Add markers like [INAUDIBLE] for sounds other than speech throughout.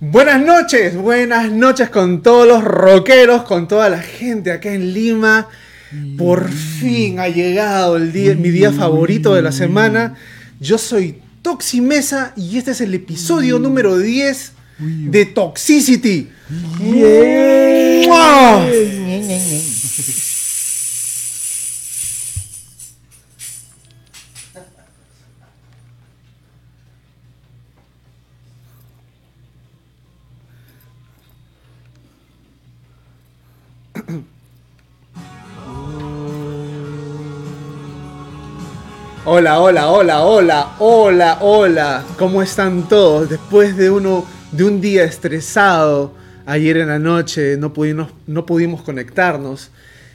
Buenas noches, buenas noches con todos los rockeros, con toda la gente acá en Lima. Por fin ha llegado el día, mi día favorito de la semana. Yo soy Toximesa y este es el episodio número 10 de Toxicity. ¡Mua! Hola, hola, hola, hola, hola, hola. ¿Cómo están todos? Después de uno de un día estresado, ayer en la noche no pudimos, no pudimos conectarnos.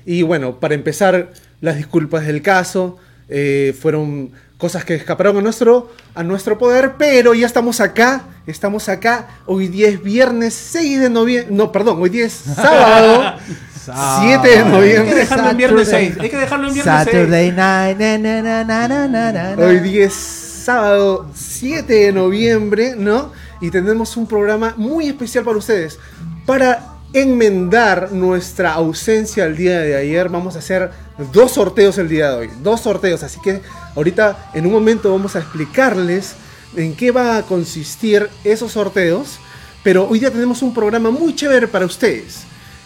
Y bueno, para empezar, las disculpas del caso. eh, fueron cosas que escaparon a nuestro, a nuestro poder, pero ya estamos acá, estamos acá. Hoy día es viernes 6 de noviembre, no, perdón, hoy día es sábado [LAUGHS] 7 de Hay que noviembre. dejarlo en viernes 6. Hay que dejarlo en viernes 6. Saturday night. na, na, na, na, na, na, na, na. Hoy día es sábado 7 de noviembre, ¿no? Y tenemos un programa muy especial para ustedes. Para enmendar nuestra ausencia el día de ayer, vamos a hacer dos sorteos el día de hoy. Dos sorteos, así que ahorita en un momento vamos a explicarles en qué va a consistir esos sorteos. Pero hoy día tenemos un programa muy chévere para ustedes.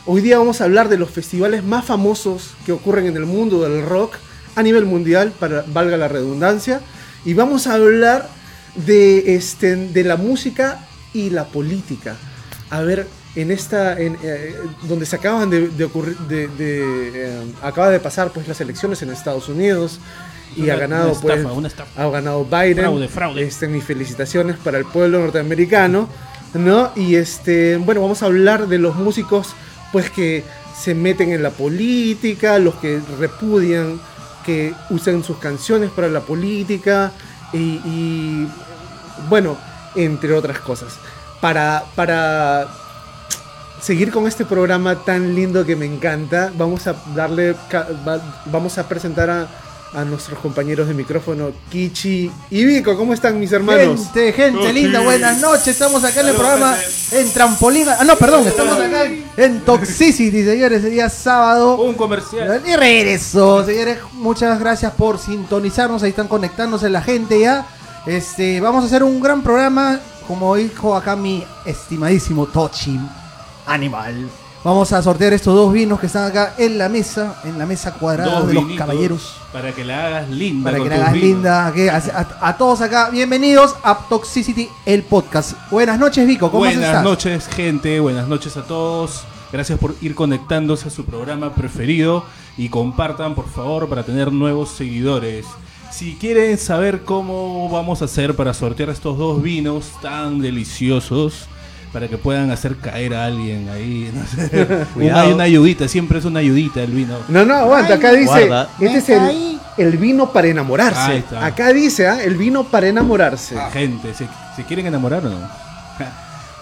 Hoy día vamos a hablar de los festivales más famosos que ocurren en el mundo del rock a nivel mundial, para valga la redundancia, y vamos a hablar de, este, de la música y la política. A ver, en esta, en, eh, donde se acaban de, de ocurrir, de, de, eh, acaba de pasar pues las elecciones en Estados Unidos y Una- ha ganado pues, estafa, estafa. ha ganado Biden. Fraude, fraude. Este, mis felicitaciones para el pueblo norteamericano, ¿no? Y este, bueno, vamos a hablar de los músicos, pues que se meten en la política, los que repudian que usen sus canciones para la política y, bueno, entre otras cosas. Para, para seguir con este programa tan lindo que me encanta, vamos a darle, vamos a presentar a, a nuestros compañeros de micrófono, Kichi y Vico. ¿Cómo están mis hermanos? Gente, gente linda, buenas noches. Estamos acá en el programa en Trampolín. Ah, no, perdón, estamos acá en Toxicity, señores. El día sábado. Un comercial. Y regreso, señores. Muchas gracias por sintonizarnos. Ahí están conectándose la gente ya. Este, vamos a hacer un gran programa. Como dijo acá mi estimadísimo Tochi Animal. Vamos a sortear estos dos vinos que están acá en la mesa, en la mesa cuadrada Dos de los caballeros. Para que la hagas linda. Para con que la hagas vinos. linda. que a, a- a todos acá, bienvenidos a Toxicity, el podcast. Buenas noches, Vico. ¿Cómo Buenas estás? noches, gente. Buenas noches a todos. Gracias por ir conectándose a su programa preferido y compartan, por favor, para tener nuevos seguidores. Si quieren saber cómo vamos a hacer para sortear estos dos vinos tan deliciosos, para que puedan hacer caer a alguien ahí, [LAUGHS] no sé. [LAUGHS] Cuidado. Hay una ayudita, siempre es una ayudita el vino. No, no, aguanta, acá dice, Guarda. este es el, el vino para enamorarse. Acá dice, ¿ah? el vino para enamorarse. Gente, ¿se, se quieren enamorar o no?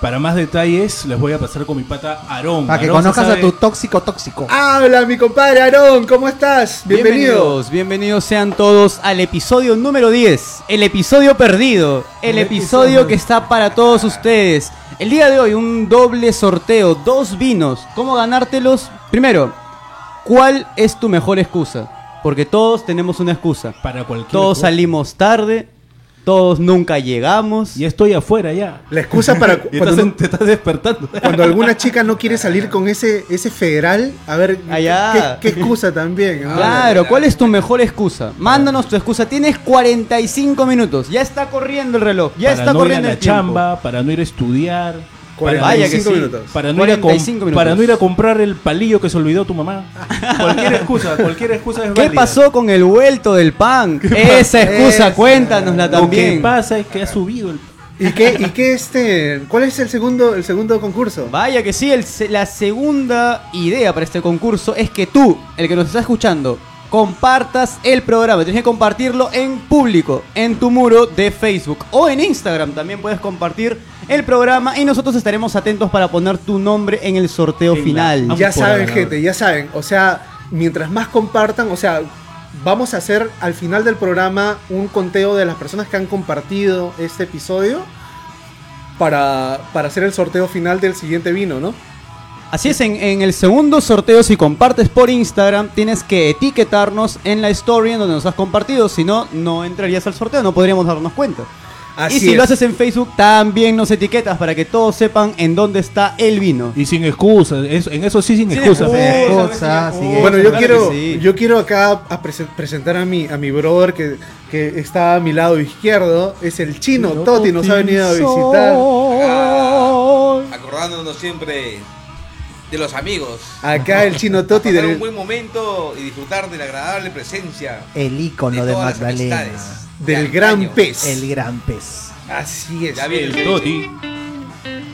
Para más detalles, les voy a pasar con mi pata Aarón. Para que Aarón se conozcas a sabe- tu tóxico tóxico. Habla mi compadre Aarón, ¿cómo estás? Bienvenido. Bienvenidos, bienvenidos sean todos al episodio número 10, el episodio perdido, el, El episodio episodio. que está para todos ustedes. El día de hoy un doble sorteo, dos vinos. ¿Cómo ganártelos? Primero, ¿cuál es tu mejor excusa? Porque todos tenemos una excusa. Para cualquier Todos cosa. salimos tarde, todos nunca llegamos. Ya estoy afuera ya. La excusa para [LAUGHS] cu- Y cuando, estás- no- te estás despertando. [LAUGHS] cuando alguna chica no quiere salir con ese, ese federal, a ver, Allá. ¿qué, qué excusa también? ¿no? [LAUGHS] Claro, ¿cuál es tu mejor excusa? Mándanos tu excusa. Tienes 45 minutos. Ya está corriendo el reloj. Ya para está no corriendo ir a el la tiempo. chamba, para no ir a estudiar. Para, 45 Vaya que sí. minutos. para no, ir a com- 45 minutos. para no ir a comprar el palillo que se olvidó tu mamá. [LAUGHS] cualquier excusa, cualquier excusa es ¿Qué válida. pasó con el vuelto del pan? Esa excusa, cuéntanosla Lo que también. pasa es que ha subido el... ¿Y qué, y qué este, cuál es el segundo, el segundo concurso? Vaya que sí, el la segunda idea para este concurso es que tú, el que nos está escuchando, compartas el programa. Tienes que compartirlo en público, en tu muro de Facebook o en Instagram. También puedes compartir el programa y nosotros estaremos atentos para poner tu nombre en el sorteo final. Ya saben, gente, ya saben. O sea, mientras más compartan, o sea, vamos a hacer al final del programa un conteo de las personas que han compartido este episodio para, para hacer el sorteo final del siguiente vino, ¿no? Así es, en, en el segundo sorteo, si compartes por Instagram, tienes que etiquetarnos en la story en donde nos has compartido. Si no, no entrarías al sorteo, no podríamos darnos cuenta. Así y si es. lo haces en Facebook, también nos etiquetas para que todos sepan en dónde está el vino. Y sin excusas, eso- en eso sí sin Sin excusas. excusas. Cosa, sí, sigue. Bueno, yo claro quiero, que sí. yo quiero acá a prese- presentar a mi, a mi brother que, que está a mi lado izquierdo. Es el chino Toti, nos ha venido a visitar. Acordándonos siempre de los amigos. Acá el chino Toti Pasar un del, buen momento y disfrutar de la agradable presencia El ícono de, todas las Magdalena. amistades del de gran pez. El gran pez. Así es. Ya viene El Toti.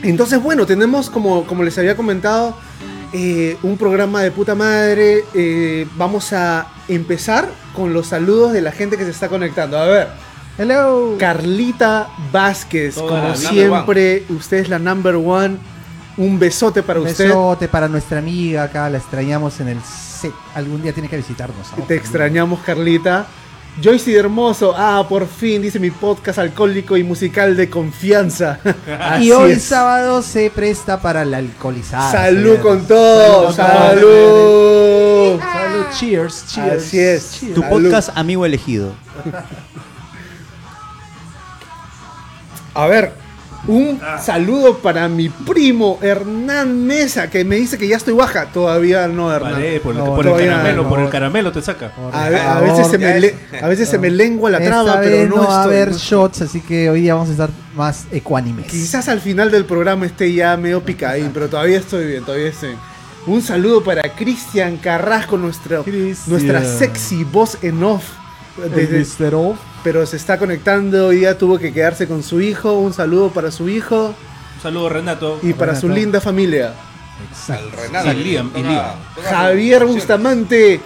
Entonces, bueno, tenemos, como, como les había comentado, eh, un programa de puta madre. Eh, vamos a empezar con los saludos de la gente que se está conectando. A ver, Hello. Carlita Vázquez, Toda como siempre, usted es la number one. Un besote para Un usted. besote para nuestra amiga acá, la extrañamos en el set. Algún día tiene que visitarnos. ¿no? Te extrañamos, Carlita. Joyce de Hermoso, ah, por fin, dice mi podcast alcohólico y musical de confianza. [LAUGHS] Y hoy es. sábado se presta para la alcoholizada. Salud con todo, salud. Salud, cheers, cheers. Así es. cheers. Tu Salud. podcast amigo elegido. A ver, un saludo para mi primo Hernán Mesa, que me dice que ya estoy baja. Todavía no, Hernán. Vale, por, el- No, por el todavía caramelo, no. por el caramelo te saca. A, veces se me ya le- es. a veces se me lengua la traba, pero no, no va a estoy- haber no- shots, así que hoy día vamos a estar más ecuánimes. Quizás al final del programa esté ya medio picadín, pero todavía estoy bien, todavía estoy bien. Un saludo para Cristian Carrasco, nuestro, Cristian. nuestra sexy voz en off. Desde- Mr. Pero se está conectando, hoy día tuvo que quedarse con su hijo. Un saludo para su hijo Un saludo, Renato. y para su linda familia. Al Renato. Y Liam, y Toca- Liam. Javier. Bustamante,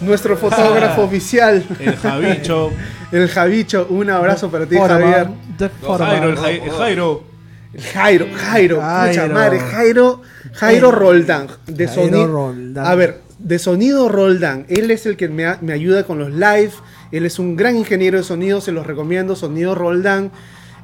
nuestro fotógrafo oficial. El Javicho. [LAUGHS] El Javicho, un abrazo para ti, Javier. No. Jairo, el, Jai- el Jairo. El Jairo, Jairo, Jairo. pucha madre, Jairo, Jairo Roldán. De Jairo sonido. Roldán. A ver, de sonido Roldán. Él es el que me, me ayuda con los live. Él es un gran ingeniero de sonido, se los recomiendo. Sonido Roldán.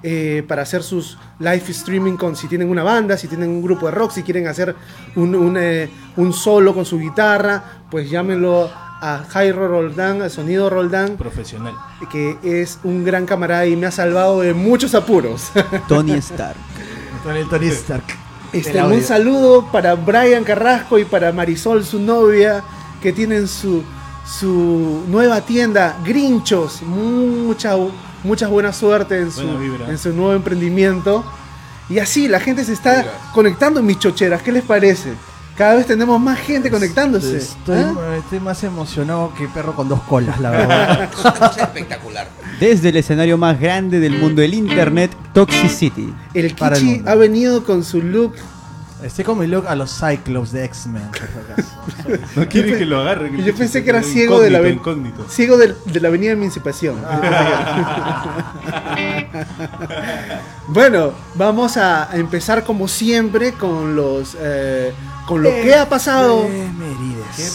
eh, para hacer sus live streaming con si tienen una banda, si tienen un grupo de rock, si quieren hacer un, un, eh, un solo con su guitarra, pues llámenlo a Jairo Roldán, a Sonido Roldán, Profesional. que es un gran camarada y me ha salvado de muchos apuros. [LAUGHS] Tony Stark. Tony, Tony Stark. Este, un saludo para Brian Carrasco y para Marisol, su novia, que tienen su, su nueva tienda, Grinchos. Mucha, mucha buena suerte en su, Buena en su nuevo emprendimiento. Y así, la gente se está conectando en mis chocheras. ¿Qué les parece? Cada vez tenemos más gente conectándose. Estoy, ¿Ah? estoy más emocionado que perro con dos colas, la verdad. Es una cosa espectacular. Desde el escenario más grande del mundo del internet, Toxicity. El el Kichi ha venido con su look. Estoy con mi look a los Cyclops de X-Men. [LAUGHS] No quiere que lo agarre. Y yo pensé que era ciego de la incógnito. ciego del- de, la avenida Emancipación. [LAUGHS] [LAUGHS] bueno, vamos a empezar como siempre con los eh, con lo que ha pasado.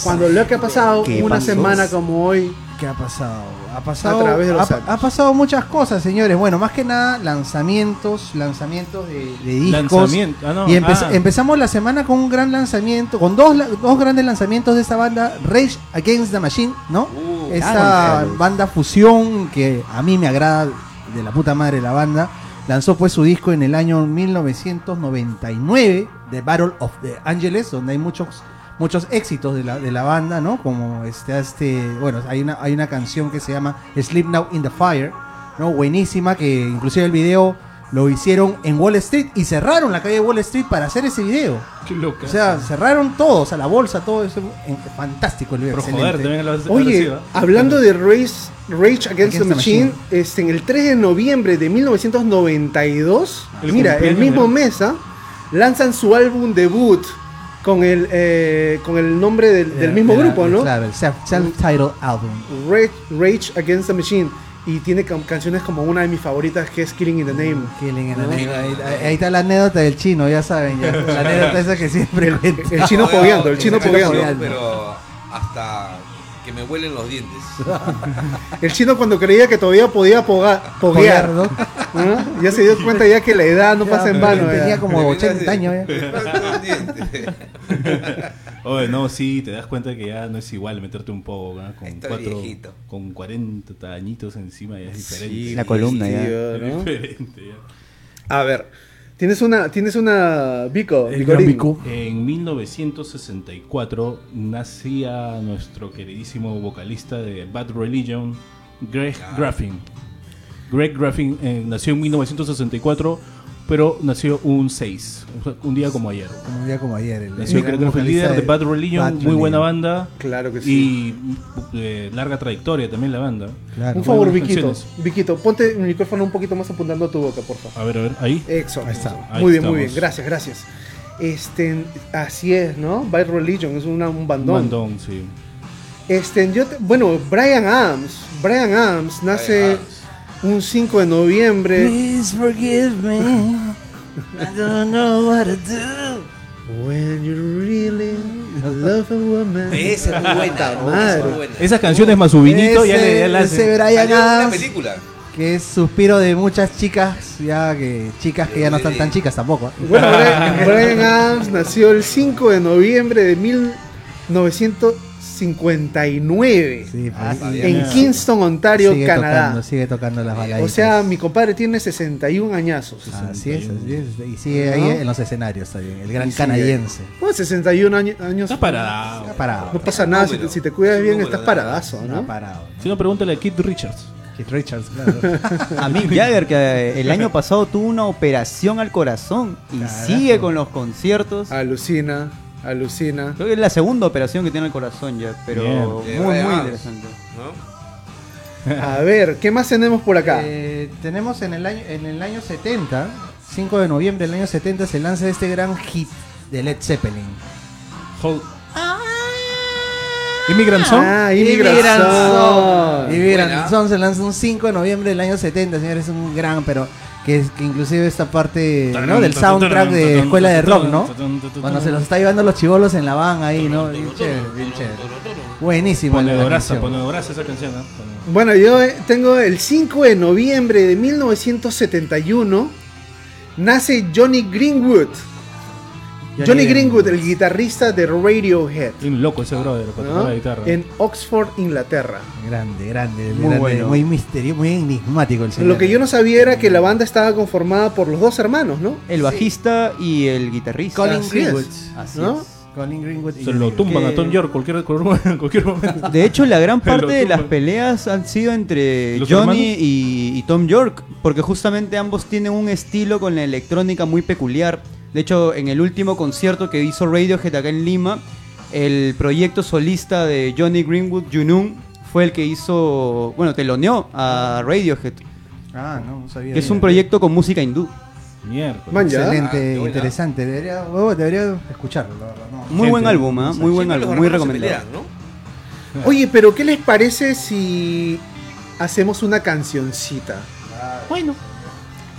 Cuando lo que ha pasado ¿Qué una pasó? semana como hoy. ¿Qué ha pasado? Ha pasado, A través de los ha, años. ha pasado muchas cosas, señores. Bueno, más que nada lanzamientos, lanzamientos de, de discos. Lanzamiento. Ah, no. Y empe- ah. empezamos la semana con un gran lanzamiento, con dos, dos grandes lanzamientos de esta banda, Rage Against the Machine, ¿no? Uh, Esta ah, banda fusión que a mí me agrada de la puta madre la banda. Lanzó pues su disco en el año 1999, The Battle of the Angeles, donde hay muchos muchos éxitos de la, de la banda, ¿no? Como este, este, bueno, hay una, hay una canción que se llama Sleep Now in the Fire, ¿no? Buenísima, que inclusive el video lo hicieron en Wall Street y cerraron la calle de Wall Street para hacer ese video. Qué loca. O sea, cerraron todo, o sea, la bolsa, todo eso. en- fantástico el video. Por joder, también lo Oye, agresiva. hablando de Rage, Rage Against, Against the the Machine, Machine. este, en el 3 de noviembre de 1992, El mira, el mismo mes, ¿ah? lanzan su álbum debut con el, eh, con el nombre del, del Eh, mismo era- grupo, ¿no? Claro, el self-titled album. Rage, Rage Against the Machine. Y tiene cam- canciones como una de mis favoritas que es Killing in the Name. Killing in the Name. Ahí, ahí- ahí está la anécdota del chino, ya saben. ya. La anécdota esa que siempre cuenta. El chino pogueando, el chino pogueando. Pero hasta que me huelen los dientes. El chino cuando creía que todavía podía poga- poguear, ¿no? ¿No? ya se dio cuenta ya que la edad no pasa en vano. Tenía ya. como 80 años. ya. [LAUGHS] Oye, no, sí, te das cuenta que ya no es igual meterte un poco, ¿no? Con, cuatro, viejito. con 40 añitos encima ya es diferente. La columna ya. Tío, Es ¿no? diferente ya. A ver, tienes una, tienes una Vico. En 1964 nacía nuestro queridísimo vocalista de Bad Religion, Greg Graffin. Greg Graffin eh, nació en 1964, pero nació un 6, o sea, un día como ayer. Como un día como ayer. El, Nació el Greg Graffin, líder de Bad Religion, Bad muy buena Religion. banda. Claro que sí. Y eh, larga trayectoria también la banda. Claro. Un favor, Viquito. Viquito, ponte el micrófono un poquito más apuntando a tu boca, por favor. A ver, a ver, ahí. Eso. Ahí está. Ahí muy bien, muy bien. Gracias, gracias. Este, así es, ¿no? Bad Religion es una- un Un bandón. bandón, sí. Este, yo te- bueno, Brian Adams. Brian Adams nace Brian Adams. Un 5 de noviembre. Please forgive me. I don't know what to do. When you really love a woman. Esa es muy buena. Puta esa es madre. muy buena. Esas canciones más su vinito ya le ya le ese. Brian en una Adams, película. que es suspiro de muchas chicas, ya que chicas que ya no están tan chicas tampoco. ¿eh? Bueno, Brian, Brian Adams nació el 5 de noviembre de 1959 Sí, Ah, pues, y- en Kingston, Ontario, sigue Canadá. Tocando, sigue tocando las baladitas. O sea, mi compadre tiene 61 añazos. Así es, así es. Y sigue ahí en los escenarios también. El gran canadiense. Bueno, 61 año- años. Está parado. Está parado. No pasa nada, si te, Número. si te cuidas bien estás paradazo, Está ¿no? parado. Si no, pregúntale a Keith Richards. Keith Richards, claro. [LAUGHS] A Mick Jagger, que eh, el año pasado tuvo una operación al corazón y Carajo. sigue con los conciertos. Alucina, alucina. Creo que es la segunda operación que tiene el corazón ya, pero Bien. muy, De muy interesante. ¿no? A ver, ¿qué más tenemos por acá? Eh, tenemos en el, año, en el año 70, 5 de noviembre del año 70, se lanza este gran hit de Led Zeppelin. Hold- Immigrant Song. Ah, Immigrant Immigrant Song. Song. Immigrant. Song se lanza un 5 de noviembre del año 70, señores, es un gran, pero que, es- que inclusive esta parte ¿no? del soundtrack de Escuela de Rock, ¿no? Cuando se los está llevando los chivolos en la van ahí, ¿no? Bien chévere, bien chévere. Buenísimo. Ponedoraza, ponedoraza esa canción. ¿no? Bueno, yo eh, tengo el 5 de noviembre de 1971. Nace Johnny Greenwood. Johnny, Greenwood, el guitarrista de Radiohead. Bien loco ese brother para ¿no? tocar la guitarra. En Oxford, Inglaterra. Grande, grande, Muy grande, bueno. muy misterioso, muy enigmático el señor. Lo que yo no sabía era que la banda estaba conformada por los dos hermanos, ¿no? El bajista y el guitarrista. Colin Así Greenwood. es. Así ¿no? es. Colin Greenwood. y se lo tumban que- a Tom York cualquier, [LAUGHS] cualquier, momento. De hecho, la gran [LAUGHS] parte de las peleas han sido entre ¿Los Johnny y, y Tom York, porque justamente ambos tienen un estilo con la electrónica muy peculiar. De hecho, en el último concierto que hizo Radiohead acá en Lima, el proyecto solista de Johnny Greenwood, Junun, fue el que hizo, bueno, teloneó a Radiohead, Ah, no, no sabía. que es un proyecto con música hindú. Ah, Excelente, buena. interesante. Debería, huevo, debería escucharlo, la verdad. no. Muy buen álbum, ¿ah? muy buen álbum, muy recomendado. Oye, pero ¿qué les parece si hacemos una cancioncita? Bueno.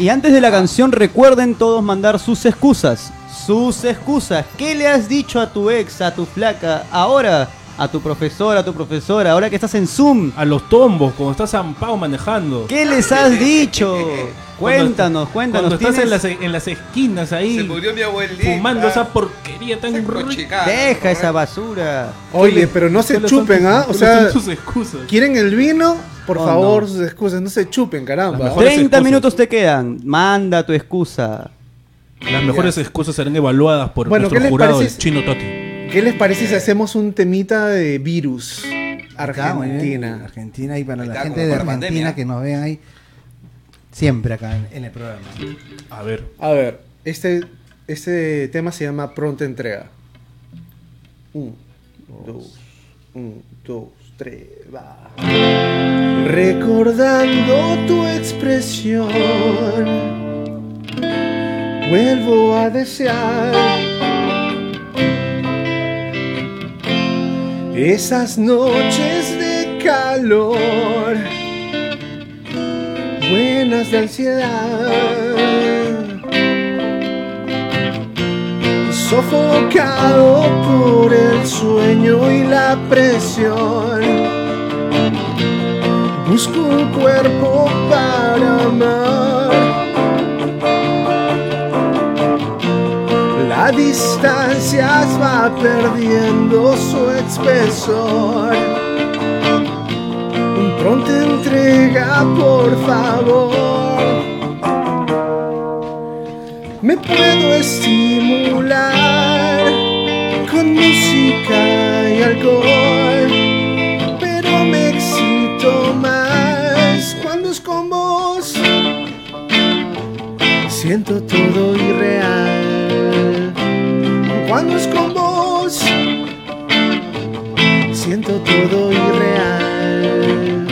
Y antes de la canción, recuerden todos mandar sus excusas. Sus excusas. ¿Qué le has dicho a tu ex, a tu flaca, ahora? A tu profesor, a tu profesora, ahora que estás en Zoom. A los tombos, cuando estás zampado manejando. ¿Qué les has [LAUGHS] dicho? Cuéntanos, cuéntanos. Cuando estás en ¿tienes- las, en las esquinas ahí, Se murió mi abuelita. fumando esa porquería tan rica. Deja esa basura. Oye, pero no se ¿Cuáles son chupen, ¿ah? O sea, son tus excusas. ¿quieren el vino? Por Oh, favor, no. sus excusas, no se chupen, caramba. Las mejores 30 excusas. minutos te quedan. Manda tu excusa. Las mejores excusas serán evaluadas por Bueno, ¿qué nuestro jurado, parece el chino Toti. ¿Qué les parece si hacemos un temita de virus? Acá. Argentina. Argentina y para la gente de Argentina pandemia. que nos vean ahí siempre acá en, en el programa. A ver. A ver, este, este tema se llama Pronta Entrega. Un, dos, un, dos, tres, va. Recordando tu expresión, vuelvo a desear esas noches de calor, buenas de ansiedad sofocado por el sueño y la presión. Busco un cuerpo para amar. La distancia va perdiendo su espesor. Pronta entrega, por favor. Me puedo estimular con música y alcohol, pero me excito más cuando es con vos. Siento todo irreal cuando es con vos. Siento todo irreal.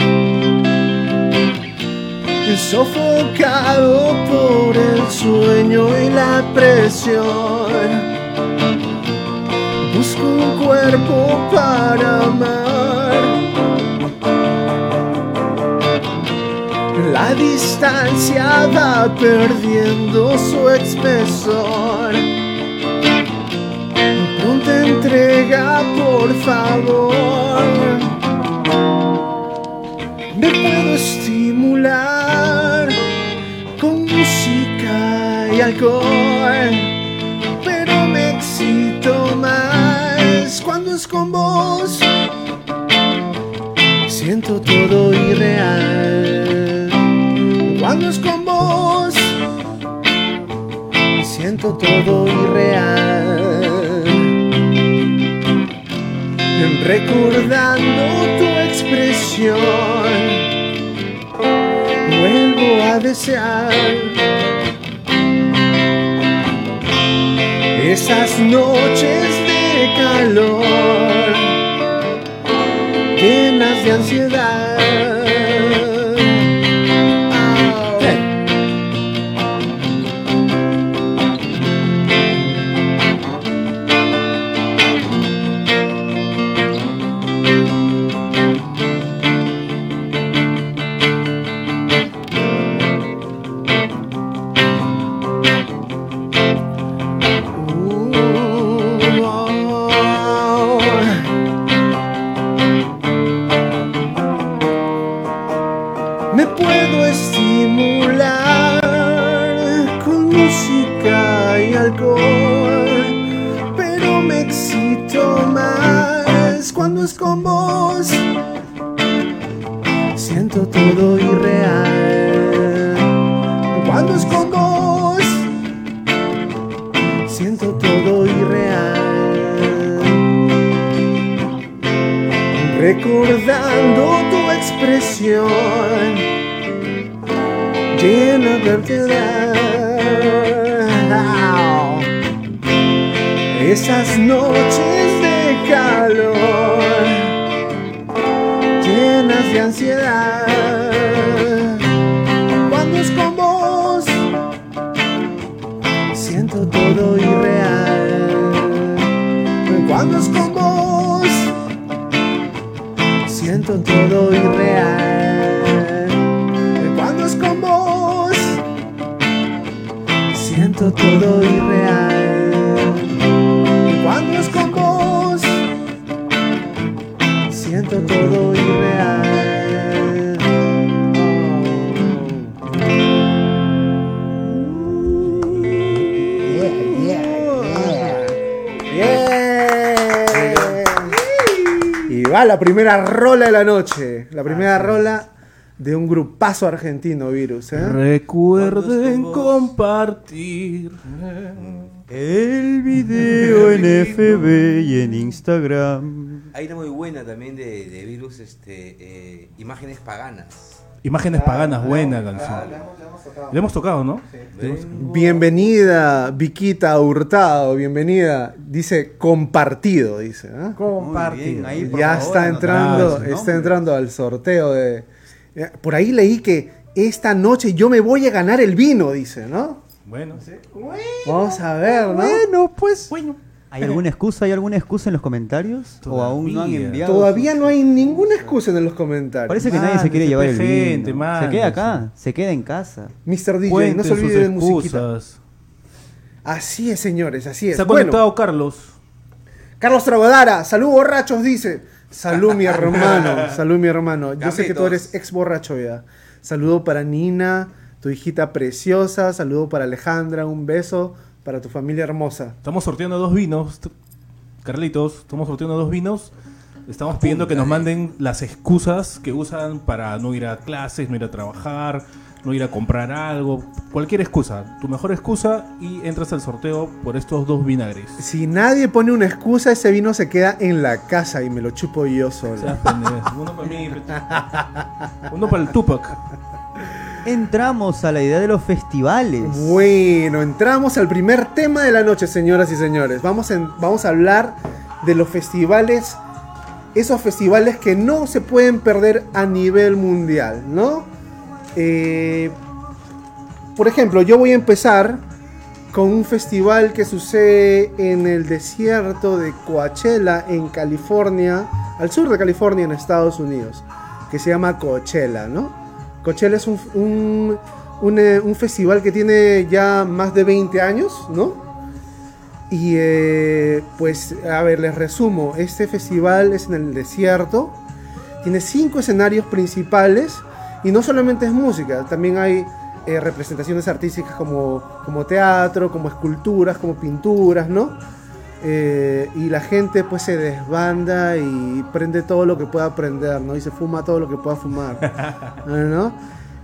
Sofocado por el sueño y la presión. Busco un cuerpo para amar. La distancia va perdiendo su espesor. Entrega, por favor. Me puedo estimular con música y alcohol, pero me excito más cuando es con vos. Siento todo irreal cuando es con vos. Siento todo irreal recordando tu expresión. Vuelvo a desear esas noches de calor llenas de ansiedad. Ansiedad. Esas noches siento todo irreal. Cuando es con vos, siento todo irreal. Y va la primera rola de la noche. La primera rola de un grupazo argentino, Virus. ¿eh? Recuerden compartir. El video [LAUGHS] en FB y en Instagram. Hay una muy buena también de, de virus, este, eh, imágenes paganas. Imágenes paganas, buena canción. Le hemos tocado, ¿no? Bienvenida, Viquita Hurtado, bienvenida. Dice compartido, dice. ¿eh? Compartido. ahí, ya favor, está entrando, ¿no? está entrando al sorteo de. Eh, Por ahí leí que esta noche yo me voy a ganar el vino, dice, ¿no? Bueno, sí. Vamos a ver, ¿no? Bueno, pues. Bueno. ¿Hay alguna excusa? ¿Hay alguna excusa en los comentarios? ¿O aún no han Todavía. enviado? Todavía no hay ninguna excusa en los comentarios. Parece que nadie se quiere llevar el gente, vino. mande, se queda acá, se queda en casa. Mr. DJ, no se olvide de musiquita. Así es, señores, así es. Se ha Bueno, conectado Carlos. Carlos Tragodara, salud borrachos, dice. Salud mi hermano, [LAUGHS] salud mi hermano. Yo sé que tú eres ex borracho ya. Saludo para Nina, tu hijita preciosa. Saludo para Alejandra, un beso para tu familia hermosa. Estamos sorteando dos vinos. Carlitos, estamos sorteando dos vinos. Estamos pidiendo que nos manden las excusas que usan para no ir a clases, no ir a trabajar, no ir a comprar algo. Cualquier excusa. Tu mejor excusa y entras al sorteo por estos dos vinagres. Si nadie pone una excusa, ese vino se queda en la casa y me lo chupo yo solo. Uno para mí. Uno para el Tupac. Entramos a la idea de los festivales. Bueno, entramos al primer tema de la noche, señoras y señores. Vamos, en- vamos a hablar de los festivales, esos festivales que no se pueden perder a nivel mundial, ¿no? Eh, por ejemplo, yo voy a empezar con un festival que sucede en el desierto de Coachella, en California, al sur de California, en Estados Unidos, que se llama Coachella, ¿no? Coachella es un, eh, festival que tiene ya más de 20 años, ¿no? Y eh, pues, a ver, les resumo, este festival es en el desierto, tiene cinco escenarios principales y no solamente es música, también hay eh, representaciones artísticas como, como teatro, como esculturas, como pinturas, ¿no? Eh, y la gente pues se desbanda y prende todo lo que pueda prender, ¿no? Y se fuma todo lo que pueda fumar, [LAUGHS] ¿no?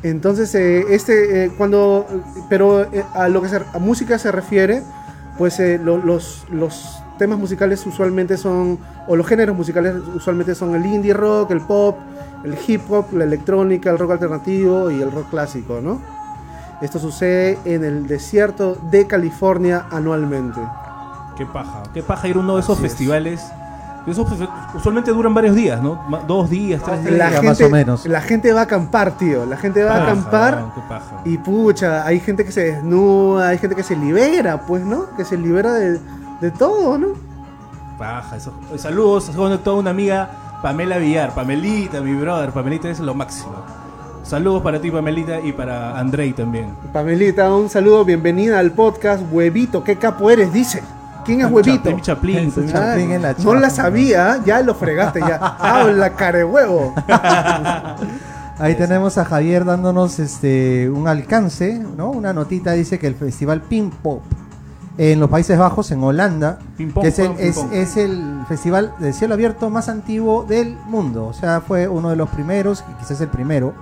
Entonces, eh, este, eh, cuando, pero a lo que se- a música se refiere, pues lo- los, los temas musicales usualmente son, o los géneros musicales usualmente son el indie rock, el pop, el hip hop, la electrónica, el rock alternativo y el rock clásico, ¿no? Esto sucede en el desierto de California anualmente. Qué paja. Qué paja ir a uno de esos festivales. Esos fe- usualmente duran varios días, ¿no? Dos días, tres días. La gente, más o menos. la gente va a acampar, tío. La gente va a acampar qué paja. y pucha, hay gente que se desnuda, hay gente que se libera, pues, ¿no? Que se libera de, de todo, ¿no? Paja, eso. Eh, Saludos, se conectó una amiga, Pamela Villar. Pamelita, mi brother. Pamelita es lo máximo. Saludos para ti, Pamelita, y para Andrei también. Pamelita, un saludo, bienvenida al podcast. Huevito, qué capo eres, dice. ¿Quién es Huevito? Chaplin, Chaplin. Chaplin. Ay, en la no la sabía, ya lo fregaste, ya. [LAUGHS] Habla, carehuevo. [LAUGHS] Ahí tenemos a Javier dándonos este un alcance, ¿no? Una notita dice que el festival Pink Pop en los Países Bajos, en Holanda, que es el, juegan ping es, pong. es el festival de cielo abierto más antiguo del mundo. O sea, fue uno de los primeros, y quizás el primero,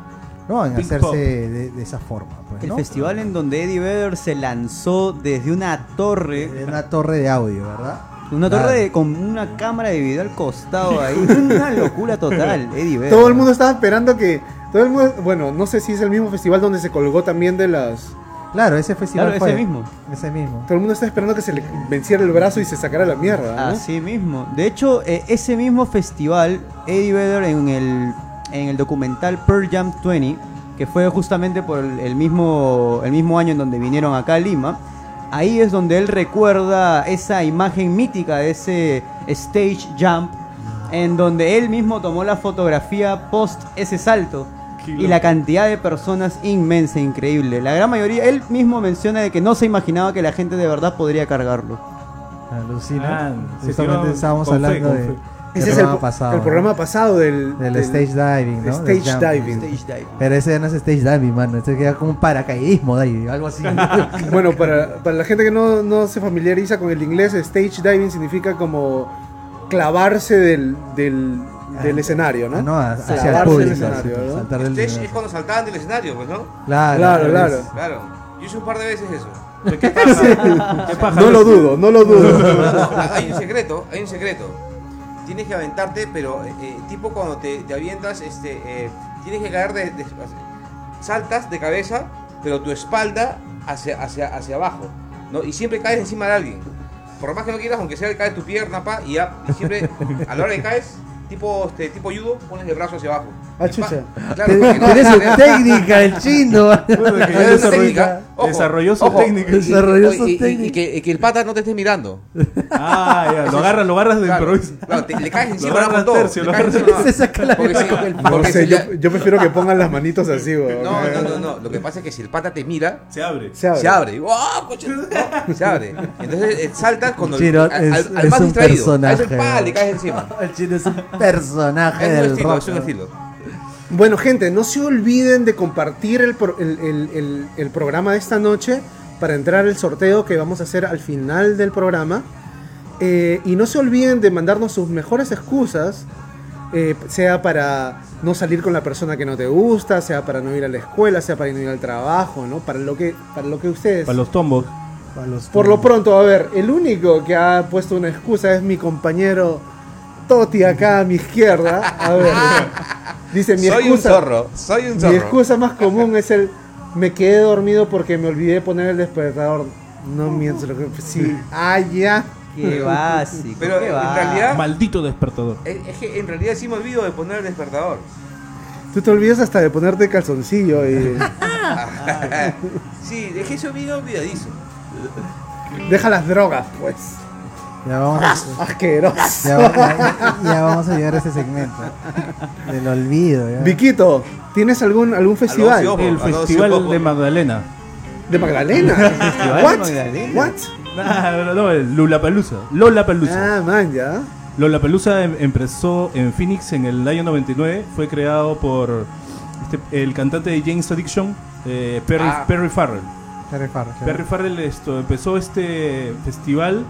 ¿no? En hacerse de, de esa forma. pues, El ¿no? festival en donde Eddie Vedder se lanzó desde una torre, De una torre de audio, ¿verdad? una Claro. torre de- con una cámara de video al costado ahí, [LAUGHS] una locura total, Eddie Vedder. Todo el mundo estaba esperando que. Todo el mundo, bueno, no sé si es el mismo festival donde se colgó también de las. Claro, ese festival Claro, fue. ese mismo. Ese mismo. Todo el mundo está esperando que se le venciera el brazo y se sacara la mierda. ¿no? Así mismo. De hecho, eh, ese mismo festival, Eddie Vedder en el, en el documental Pearl Jam 20, que fue justamente por el, el mismo, el mismo año en donde vinieron acá a Lima, ahí es donde él recuerda esa imagen mítica de ese stage jump, en donde él mismo tomó la fotografía post ese salto. Y la cantidad de personas inmensa, increíble. La gran mayoría, él mismo menciona de que no se imaginaba que la gente de verdad podría cargarlo. Alucina. Ah, Justamente estábamos con hablando con de. Ese es el, programa pasado. el programa pasado del, Del, del stage diving, ¿no? stage diving. Stage. Pero ese ya no es stage diving, mano. Este queda como un paracaidismo de ahí, algo así. [LAUGHS] Bueno, para, para la gente que no, no se familiariza con el inglés, stage diving significa como clavarse del, del, del escenario, ¿no? Ah, no, hacia el público. escenario, ¿no? saltar del Stage es cuando saltaban del escenario, pues, ¿no? Claro, Claro, claro. Claro. Yo hice un par de veces eso. [LAUGHS] ¿Qué paja? [LAUGHS] ¿Qué paja? No lo dudo, no lo dudo. No, no, hay un secreto, hay un secreto. Tienes que aventarte, pero eh, eh, tipo cuando te, te avientas, este, eh, tienes que caer de, de- saltas de cabeza, pero tu espalda hacia, hacia, hacia abajo, ¿no? Y siempre caes encima de alguien. Por más que no quieras, aunque sea cae tu pierna, pa, y ya, y siempre, a la hora que caes, tipo, este, tipo judo, pones el brazo hacia abajo. Ah, chucha. Claro, porque no Tiene su técnica el chino. Bueno, que ya Tiene su desarrolló- técnica. Ojo, desarrolló su ojo, técnica. Desarrolló su y- y- técnica. Y que, y que el pata no te esté mirando. Ah, ya, lo agarras, lo agarras de Claro, improviso. claro, te- le caes Lo encima lo caes agarras encima, Se saca la porque si- No porque sé, si yo, ya- yo prefiero que pongan las manitos así, weón. No, no, no, no. Lo que pasa es que si el pata te mira, Se abre. Se abre. se abre. ¡Oh, coche! No, se abre. Entonces eh, saltas cuando Chino al, es- al es más un distraído. personaje, A pa, le caes encima. [LAUGHS] El chino es un personaje Es un del estilo, rock. es un estilo. Bueno, gente, no se olviden de compartir el, pro- el- el- el- el programa de esta noche para entrar al sorteo que vamos a hacer al final del programa. Eh, y no se olviden de mandarnos sus mejores excusas, eh, sea para no salir con la persona que no te gusta, sea para no ir a la escuela, sea para no ir al trabajo, ¿no? Para lo que, para lo que ustedes... Para los tombos. Para los Por lo pronto, a ver, el único que ha puesto una excusa es mi compañero Toti acá a mi izquierda. A ver, dice mi Soy un excusa. zorro. Soy un Mi zorro. excusa más común es el me quedé dormido porque me olvidé poner el despertador. No miento, lo que sí. Ah, ya. Qué básico. Pero qué en va. realidad- Maldito despertador. Es, que en realidad sí me olvido de poner el despertador. Tú te olvidas hasta de ponerte calzoncillo y [LAUGHS] sí, es que eso bien olvidadizo. deja las drogas, pues. Ya vamos, a, Asqueroso. ya, ya- ya vamos a llegar a ese segmento. Del olvido. Ya. Viquito, ¿tienes algún algún festival? El no Festival de Magdalena. ¿De Magdalena? [LAUGHS] de What? Magdalena. What? Ah, no, el Lulapalooza. Lollapalooza. Ah, man, ya. Lollapalooza em- empezó en Phoenix en el año 99. Fue creado por este- el cantante de James Addiction, eh, Perry, Ah. Perry Farrell. Terry Farrell. Perry Farrell esto, empezó este festival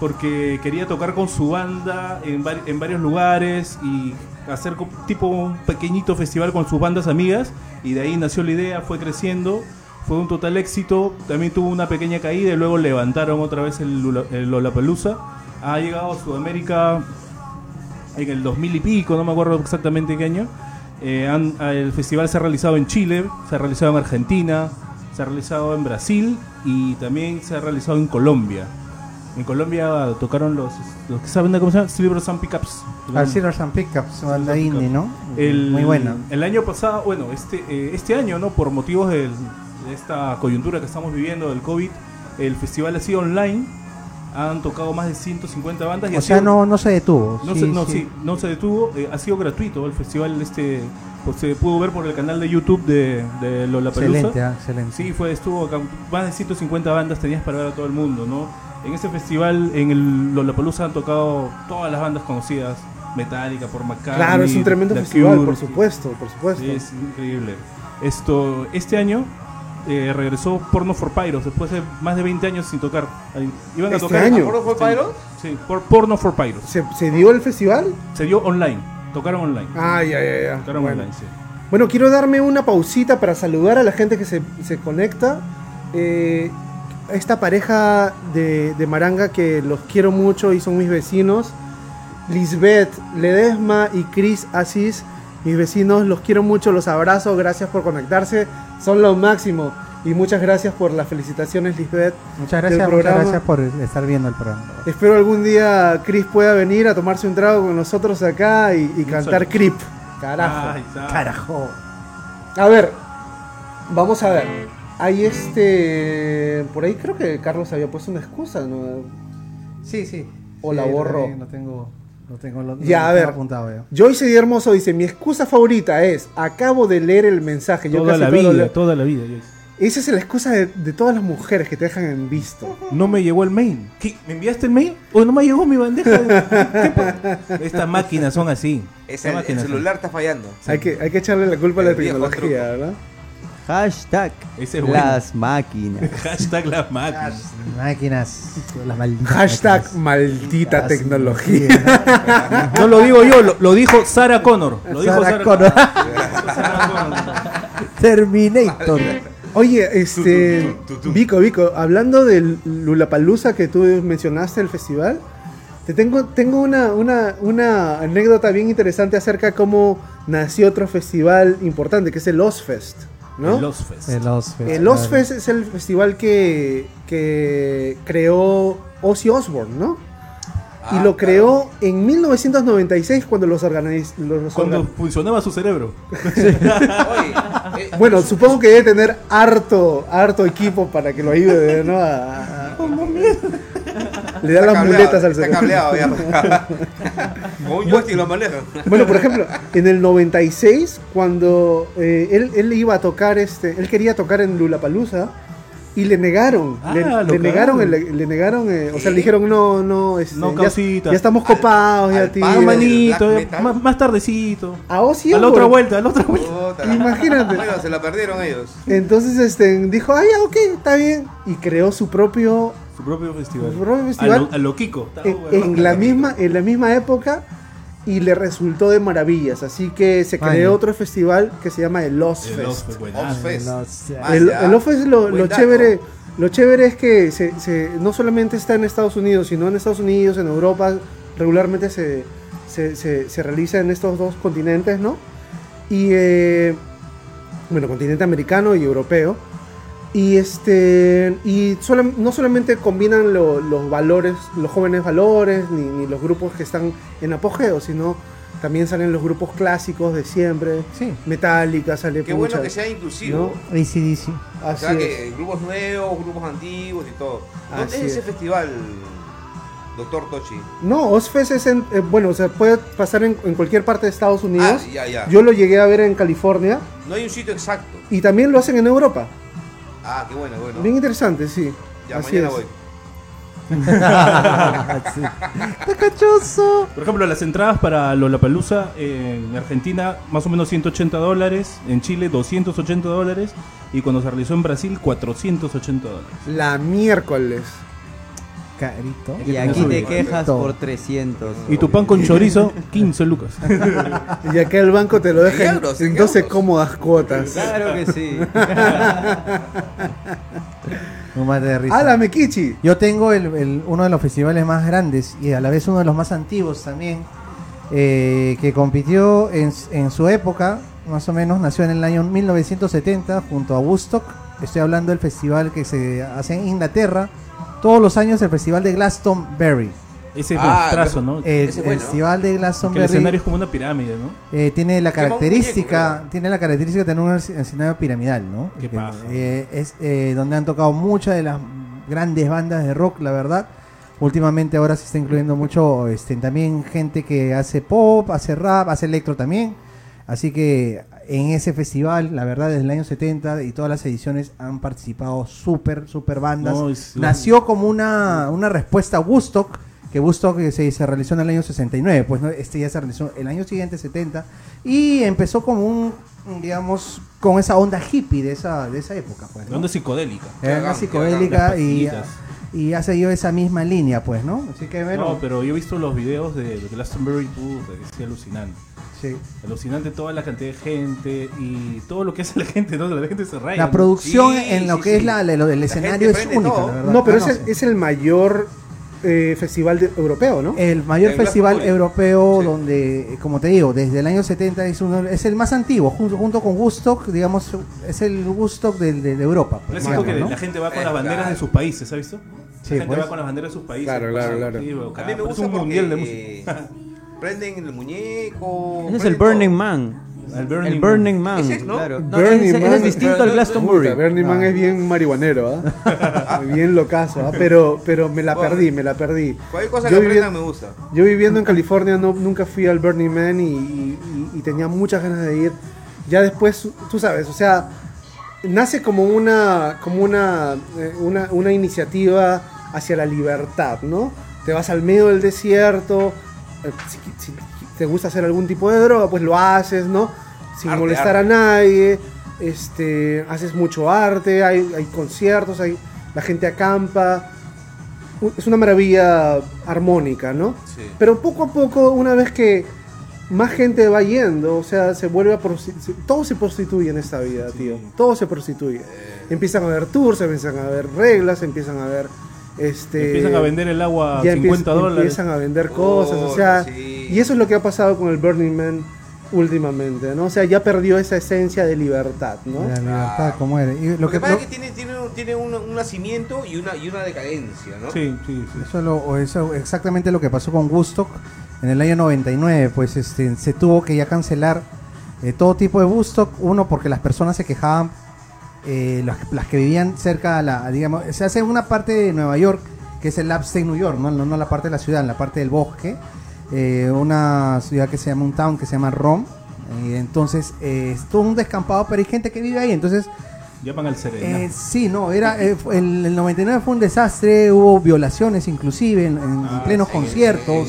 porque quería tocar con su banda en, vari- en varios lugares y hacer tipo un pequeñito festival con sus bandas amigas y de ahí nació la idea, fue creciendo, fue un total éxito, también tuvo una pequeña caída y luego levantaron otra vez el, el Lollapalooza. Ha llegado a Sudamérica en el 2000 y pico, no me acuerdo exactamente qué año. Eh, el festival se ha realizado en Chile, se ha realizado en Argentina, se ha realizado en Brasil y también se ha realizado en Colombia. En Colombia tocaron los, los que saben de cómo se llama, Silver Sun Pickups. Al Silver and Pickups, banda indie, ¿no? El, Muy buena. El año pasado, bueno, este, eh, este año, ¿no? Por motivos del- de esta coyuntura que estamos viviendo del COVID, el festival ha sido online. Han tocado más de 150 bandas. y O ha sea, sido- no, no se detuvo. no, Sí, se, no, sí. sí, no se detuvo, eh, ha sido gratuito el festival este pues, se pudo ver por el canal de YouTube de, de Lollapalooza. Excelente, ah, excelente. Sí, fue estuvo acá, más de 150 bandas tenías para ver a todo el mundo, ¿no? En ese festival en el Lollapalooza han tocado todas las bandas conocidas, Metallica, por McCartney, Claro, es un tremendo The festival, Cure, por supuesto, por supuesto. Sí, es increíble. Esto este año eh, regresó Porno for Pyros después de más de 20 años sin tocar. Iban a ¿Este tocar año? ¿Porno for Pyros? Sí, por Porno for Pyros. ¿Se, se dio el festival? Se dio online. Tocaron online. Ah, ya, ya, ya. Tocaron Bueno. online, sí. Bueno, quiero darme una pausita para saludar a la gente que se, se conecta. Eh, esta pareja de, de Maranga que los quiero mucho y son mis vecinos. Lisbeth Ledesma y Chris Asís, mis vecinos, los quiero mucho, los abrazo, gracias por conectarse, son lo máximo. Y muchas gracias por las felicitaciones, Lisbeth. Muchas gracias, muchas gracias por estar viendo el programa. Espero algún día Chris pueda venir a tomarse un trago con nosotros acá y, y cantar. Creep. Carajo. Ay. Carajo. A ver, vamos a ver. Hay este. Por ahí creo que Carlos había puesto una excusa, ¿no? Sí, sí. O Sí, la lo borro. tengo- Lo tengo, lo tengo, lo, Ya, lo a ver. apuntado ya. Joyce Di Hermoso dice: Mi excusa favorita es. Acabo de leer el mensaje. Yo Toda casi la todo vida, leo". toda la vida. Joyce. Esa es la excusa de, de todas las mujeres que te dejan en visto. No me llegó el mail. ¿Qué? ¿Me enviaste el mail? ¿O no me llegó mi bandeja? [LAUGHS] ¿Qué pa- Estas máquinas son así. Es el, celular está fallando. Hay, que, hay que echarle la culpa a la tecnología. ¿verdad? Hashtag Ese es bueno. las máquinas. [LAUGHS] Hashtag las máquinas. Máquinas. Las malditas. Hashtag máquinas. maldita Las- tecnología. [LAUGHS] No lo digo yo, lo, lo dijo Sarah Connor. Lo dijo Sarah Sarah, Connor. Sarah Connor. Terminator. Oye, este. Tu, tu, tu, tu. Vico, Vico, hablando del Lulapalooza que tú mencionaste, el festival, te tengo, tengo una, una, una anécdota bien interesante acerca de cómo nació otro festival importante, que es el Ozfest, ¿no? El Ozfest. El Ozfest. El Ozfest es el festival que, que creó Ozzy Osbourne, ¿no? y Ah, lo claro. creó en 1996 cuando los organizó. Cuando funcionaba su cerebro. [LAUGHS] Oye, eh, Bueno, supongo que debe tener harto, harto equipo para que lo ayude, ¿no? A- Le da está las cableado, muletas al Está cerebro. cableado ya. [LAUGHS] Joystick lo maneja. Bueno, por ejemplo, en el 96, cuando eh, él, él iba a tocar, este, él quería tocar en Lulapalooza y le negaron, Ah, le, negaron, cagaron. le, le negaron, eh, o sea, le dijeron no, no, este, No, ya, ya estamos copados, ya al tío. Ah, el manito, eh, más, más tardecito. A Ozzy a la otra vuelta, a la otra vuelta. [LAUGHS] Imagínate. Bueno, se la perdieron ellos. Entonces, este, dijo, ah, ya, ok, está bien, y creó su propio Su propio festival. Su propio festival. A lo, a lo Kiko. En, bueno. en la misma, en la misma época y le resultó de maravillas. Así que se creó otro festival que se llama el Lost El Fest. Lost, El, Lost Fest lo, chévere, lo chévere es que se, se- no solamente está en Estados Unidos, sino en Estados Unidos, en Europa, regularmente se, se, se- se realiza en estos dos continentes, ¿no? Y eh, bueno, continente americano y europeo. Y este y solam- no solamente combinan lo- los valores, los jóvenes valores, ni, ni los grupos que están en apogeo, sino también salen los grupos clásicos de siempre. Sí. Metallica, sale Qué bueno que sea inclusivo. ¿no? ACDC. O Así sea, es. que grupos nuevos, grupos antiguos y todo. ¿Dónde Así es ese es. festival, doctor Tochi? No, Ozfest es en, eh, bueno, o sea, puede pasar en, en cualquier parte de Estados Unidos. Ah, ya, ya. Yo lo llegué a ver en California No hay un sitio exacto. y también lo hacen en Europa. Ah, qué bueno, bueno. Bien interesante, sí. ya, Así mañana es. voy. [LAUGHS] Sí. ¡Está cachoso! Por ejemplo, las entradas para Lollapalooza en Argentina, más o menos 180 dólares. En Chile, 280 dólares. Y cuando se realizó en Brasil, 480 dólares. La miércoles. Carito. Y aquí te quejas por 300. Y tu pan con [LAUGHS] chorizo, 15 lucas. [LAUGHS] Y acá el banco te lo deja En euros, en en 12 euros. cómodas cuotas. Claro que sí. [LAUGHS] No mate de risa. ¡Hala, Mekichi! Yo tengo el- el- uno de los festivales más grandes y a la vez uno de los más antiguos también, eh, que compitió en, en su época, más o menos, nació en el año 1970 junto a Woodstock. Estoy hablando del festival que se hace en Inglaterra, todos los años el festival de Glastonbury. Ese Ah, monstruazo, ¿no? El, Ese festival de Que el Glastonbury escenario es como una pirámide, ¿no? eh, tiene la característica, muñeco, tiene la característica de tener un escen- escenario piramidal, ¿no? Qué Que, eh, es eh, donde han tocado muchas de las grandes bandas de rock, la verdad. Últimamente ahora se está incluyendo mucho este, también gente que hace pop, hace rap, hace electro también. Así que en ese festival, la verdad, desde el año 70 y todas las ediciones han participado súper, súper bandas. No, es- Nació como una, una respuesta a Woodstock, que Woodstock eh, se, se realizó en el año 69, pues ¿no? este ya se realizó el año siguiente, 70, y empezó como un, digamos, con esa onda hippie de esa, de esa época, pues. ¿no? Onda psicodélica. Era una psicodélica y. y ha seguido esa misma línea, pues, ¿no? Así que, bueno, No, pero yo he visto los videos de, de Glastonbury, puta, que es alucinante. sí. Alucinante toda la cantidad de gente y todo lo que hace la gente, ¿no? La gente se raya. La ¿no? producción Sí, en lo sí, que sí. es la, lo del escenario es única, todo. la verdad. No, pero Ah, ese sí. es el mayor eh, festival de- europeo, ¿no? El mayor El festival europeo Sí. donde, como te digo, desde el año 70 es, uno, es el más antiguo, junto, junto con Woodstock, digamos, es el Woodstock del- de, de Europa. pues, digamos, que ¿no? la gente va con Eh, las banderas claro. de sus países, ¿has visto? Sí, la gente pues. va con las banderas de sus países. Claro, pues, claro, claro. sí, bueno, A mí me gusta un porque mundial de música. [LAUGHS] prenden el muñeco. Ese es el todo. Burning Man. El Burning el Burning Man. Ese es, ¿no? Claro. No, Burning ese, ese Man. es distinto al Glastonbury. Puta, Bernie Man es bien marihuanero, ¿ah? [LAUGHS] bien locazo, ¿ah? Pero, pero me la perdí, me la perdí. Cualquier cosa Yo que vivi- prendan me gusta. Yo viviendo en California no, nunca fui al Burning Man y, y- y- y tenía muchas ganas de ir. Ya después, tú sabes, o sea, nace como una, como una, eh, una, una iniciativa hacia la libertad, ¿no? Te vas al medio del desierto, eh, si, si te gusta hacer algún tipo de droga, pues lo haces, ¿no? Sin Arte, molestar arte. a nadie, este, haces mucho arte, hay, hay conciertos, hay, la gente acampa. Es una maravilla armónica, ¿no? Sí. Pero poco a poco, una vez que más gente va yendo, o sea, se vuelve a todo se prostituye en esta vida, tío. Todo se prostituye. Empiezan a haber tours, empiezan a haber reglas, empiezan a haber este Empiezan a vender el agua a ya 50 empiezan- dólares. Empiezan a vender cosas, o Oh, sea, sí. y eso es lo que ha pasado con el Burning Man últimamente, ¿no? O sea, ya perdió esa esencia de libertad, ¿no? La libertad, como era. Y lo Lo que, que pasa lo- es que tiene, tiene un, tiene un, un nacimiento y una, y una decadencia, ¿no? Sí, sí, sí. Eso, es lo- eso exactamente lo que pasó con Woodstock en el año 99, pues este, se tuvo que ya cancelar eh, todo tipo de Woodstock, uno porque las personas se quejaban, eh, las, que vivían cerca, a la, digamos, se hace una parte de Nueva York, que es el Upstate New York, no, no, no la parte de la ciudad, la parte del bosque, eh, una ciudad que se llama un town que se llama Rom, y entonces eh, es todo un descampado, pero hay gente que vive ahí, entonces Llaman al Serena. eh, sí, no, era eh, el, el 99 fue un desastre, hubo violaciones inclusive en, en Ah, plenos En- conciertos.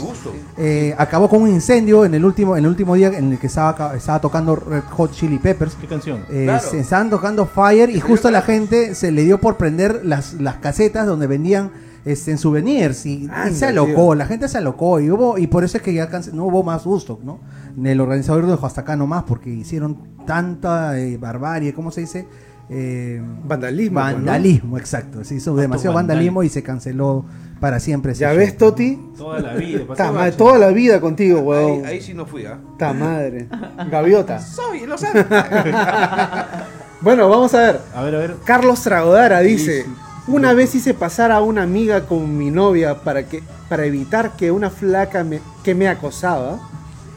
Eh, acabó con un incendio en el último en el último día en el que estaba, estaba tocando Red Hot Chili Peppers. ¿Qué canción? Eh, Claro. se estaban tocando Fire y justo a la gente se le dio por prender las, las casetas donde vendían este, en souvenirs y, se alocó, tío. la gente se alocó y hubo y por eso es que ya no hubo más gusto, ¿no? El organizador dijo hasta acá nomás porque hicieron tanta eh, barbarie, ¿cómo se dice? Eh, Vandalismo. pues, ¿no? Vandalismo, exacto. Se hizo demasiado vandalismo y se canceló para siempre. Ya show. ves, Toti. Toda la vida. Ta madre, toda la vida contigo, Ahí, weón. ahí sí no fui, ¿ah? Ta [LAUGHS] madre. Gaviota. Soy, lo sabes. [LAUGHS] Bueno, vamos a ver. A ver, a ver. Carlos Tragodara dice, Sí, sí. una vez hice pasar a una amiga con mi novia para que para evitar que una flaca me, que me acosaba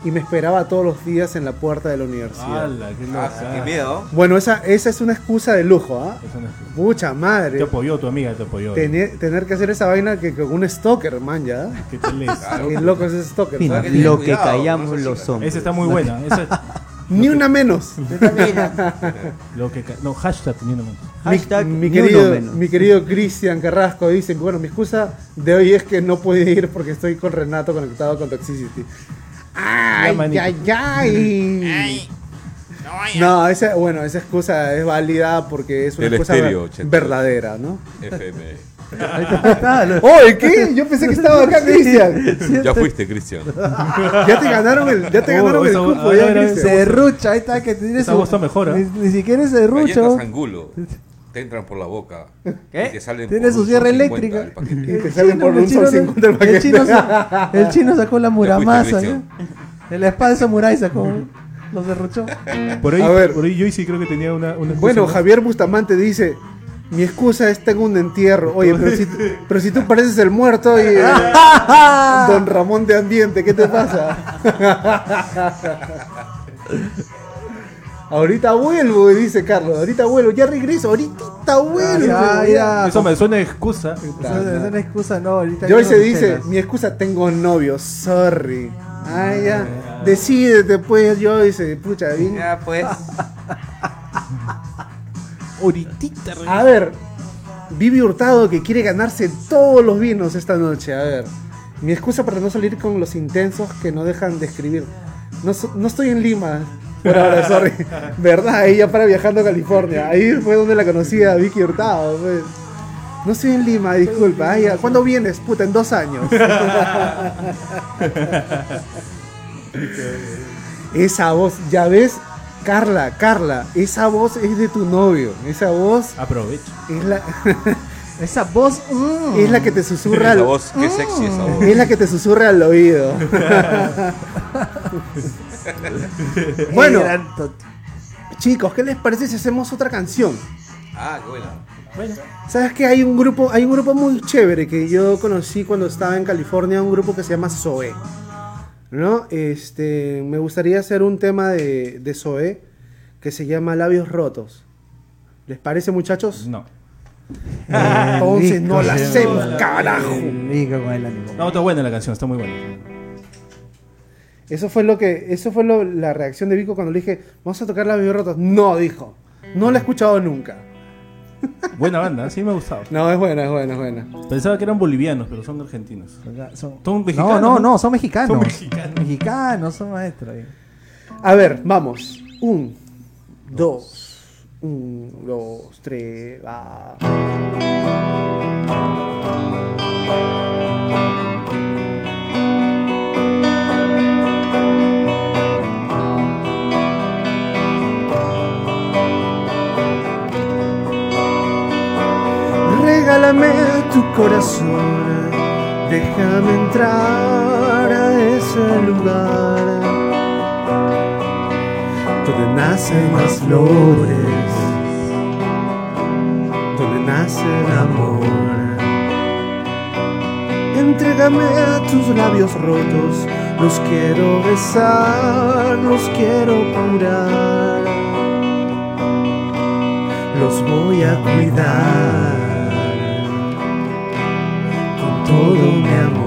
y me esperaba todos los días en la puerta de la universidad. ¡Hala, qué Ah, qué miedo. Bueno, esa, esa es una excusa de lujo, ¿ah? No es- Mucha Te madre. apoyó tu amiga, te apoyó. Tener, tener que hacer esa vaina que con un stalker, man, ya. ¿Qué. Qué loco es ese stalker. Tener Lo que cuidado, callamos no sé si- los hombres. Esa está muy buena. [LAUGHS] Esa, Ni una menos. lo que no, hashtag teniendo menos. Hashtag mi, mi ni querido, menos. mi querido Cristian Carrasco dice, bueno, mi excusa de hoy es que no pude ir porque estoy con Renato conectado con Toxicity. Ay, manito. ay, ay. No, esa, bueno, esa excusa es válida porque es una El excusa estéreo, verdadera, ¿no? FM. [LAUGHS] ¡Oye, qué! Yo pensé que estaba acá, Cristian. Ya fuiste, Cristian. Ya te ganaron el, ya te Oh, ganaron el cupo, ya, ver, a ver, Cristian. Ahí está que tiene Esa su- voz está mejor, ¿eh? Ni, ni siquiera es Galletas serrucho. angulo. Te entran por la boca. ¿Qué? Y te salen Tiene por su un sierra sol 50 eléctrica. el paquete. Te salen por un chino sol no- 50 el paquete. chino, sa- el [LAUGHS] chino sacó la muramasa, ¿no? Cristian. De la espada de samurái sacó. Lo serruchó. Por ahí, A ver. por ahí Joyce creo que tenía una. una Bueno. Javier Bustamante dice, mi excusa es tengo un entierro. Oye, pero si, pero si tú pareces el muerto y eh, [LAUGHS] Don Ramón de Ambiente, ¿qué te pasa? [LAUGHS] ahorita vuelvo, dice Carlos, ahorita vuelvo, ya regreso, ahorita vuelvo. Ya, ya. Eso me suena excusa. Esa esa es una excusa, no. Ahorita Joyce no dice, mi excusa tengo novio, sorry. Ah, ya. Decídete pues, Joyce, pucha, bien. Ya, pues. [LAUGHS] Ahoritita, re- A ver, Vivi Hurtado que quiere ganarse todos los vinos esta noche. A ver, mi excusa para no salir con los intensos que no dejan de escribir. No, no estoy en Lima por ahora, sorry. [LAUGHS] ¿Verdad? Ella para viajando a California. Ahí fue donde la conocí a Vicky Hurtado. pues. No estoy en Lima, disculpa. Ay, ya, ¿Cuándo vienes? Puta, en dos años. [LAUGHS] Esa voz, ya ves, Carla, Carla, esa voz es de tu novio. Esa voz Aprovecha. es la, [LAUGHS] Esa voz. mm. es la que te susurra Esa al, voz, qué sexy esa voz. es la que te susurra al oído. [LAUGHS] bueno, chicos, ¿qué les parece si hacemos otra canción? Ah, qué buena. ¿Sabes que hay un grupo, hay un grupo muy chévere que yo conocí cuando estaba en California, un grupo que se llama Zoe. ¿No? Este, me gustaría hacer un tema de, de Zoe que se llama Labios Rotos. ¿Les parece, muchachos? No. Entonces [LAUGHS] no la hacemos, carajo. rico con el ánimo. No, está buena la canción, está muy buena. Eso fue lo que, eso fue lo- la reacción de Vico cuando le dije, vamos a tocar Labios Rotos. No, dijo. No la he escuchado nunca. Buena banda, sí me ha gustado. No, es buena, es buena, es buena. Pensaba que eran bolivianos, pero son argentinos. Son- Son No, mexicanos. no, no, son mexicanos. Son mexicanos. Mexicanos, son maestros. A ver, vamos. Un, dos, un, dos, tres, va. Corazón, déjame entrar a ese lugar donde nacen las flores, donde hacer amor. Entrégame a tus labios rotos, los quiero besar, los quiero curar. Los voy a cuidar todo mi amor.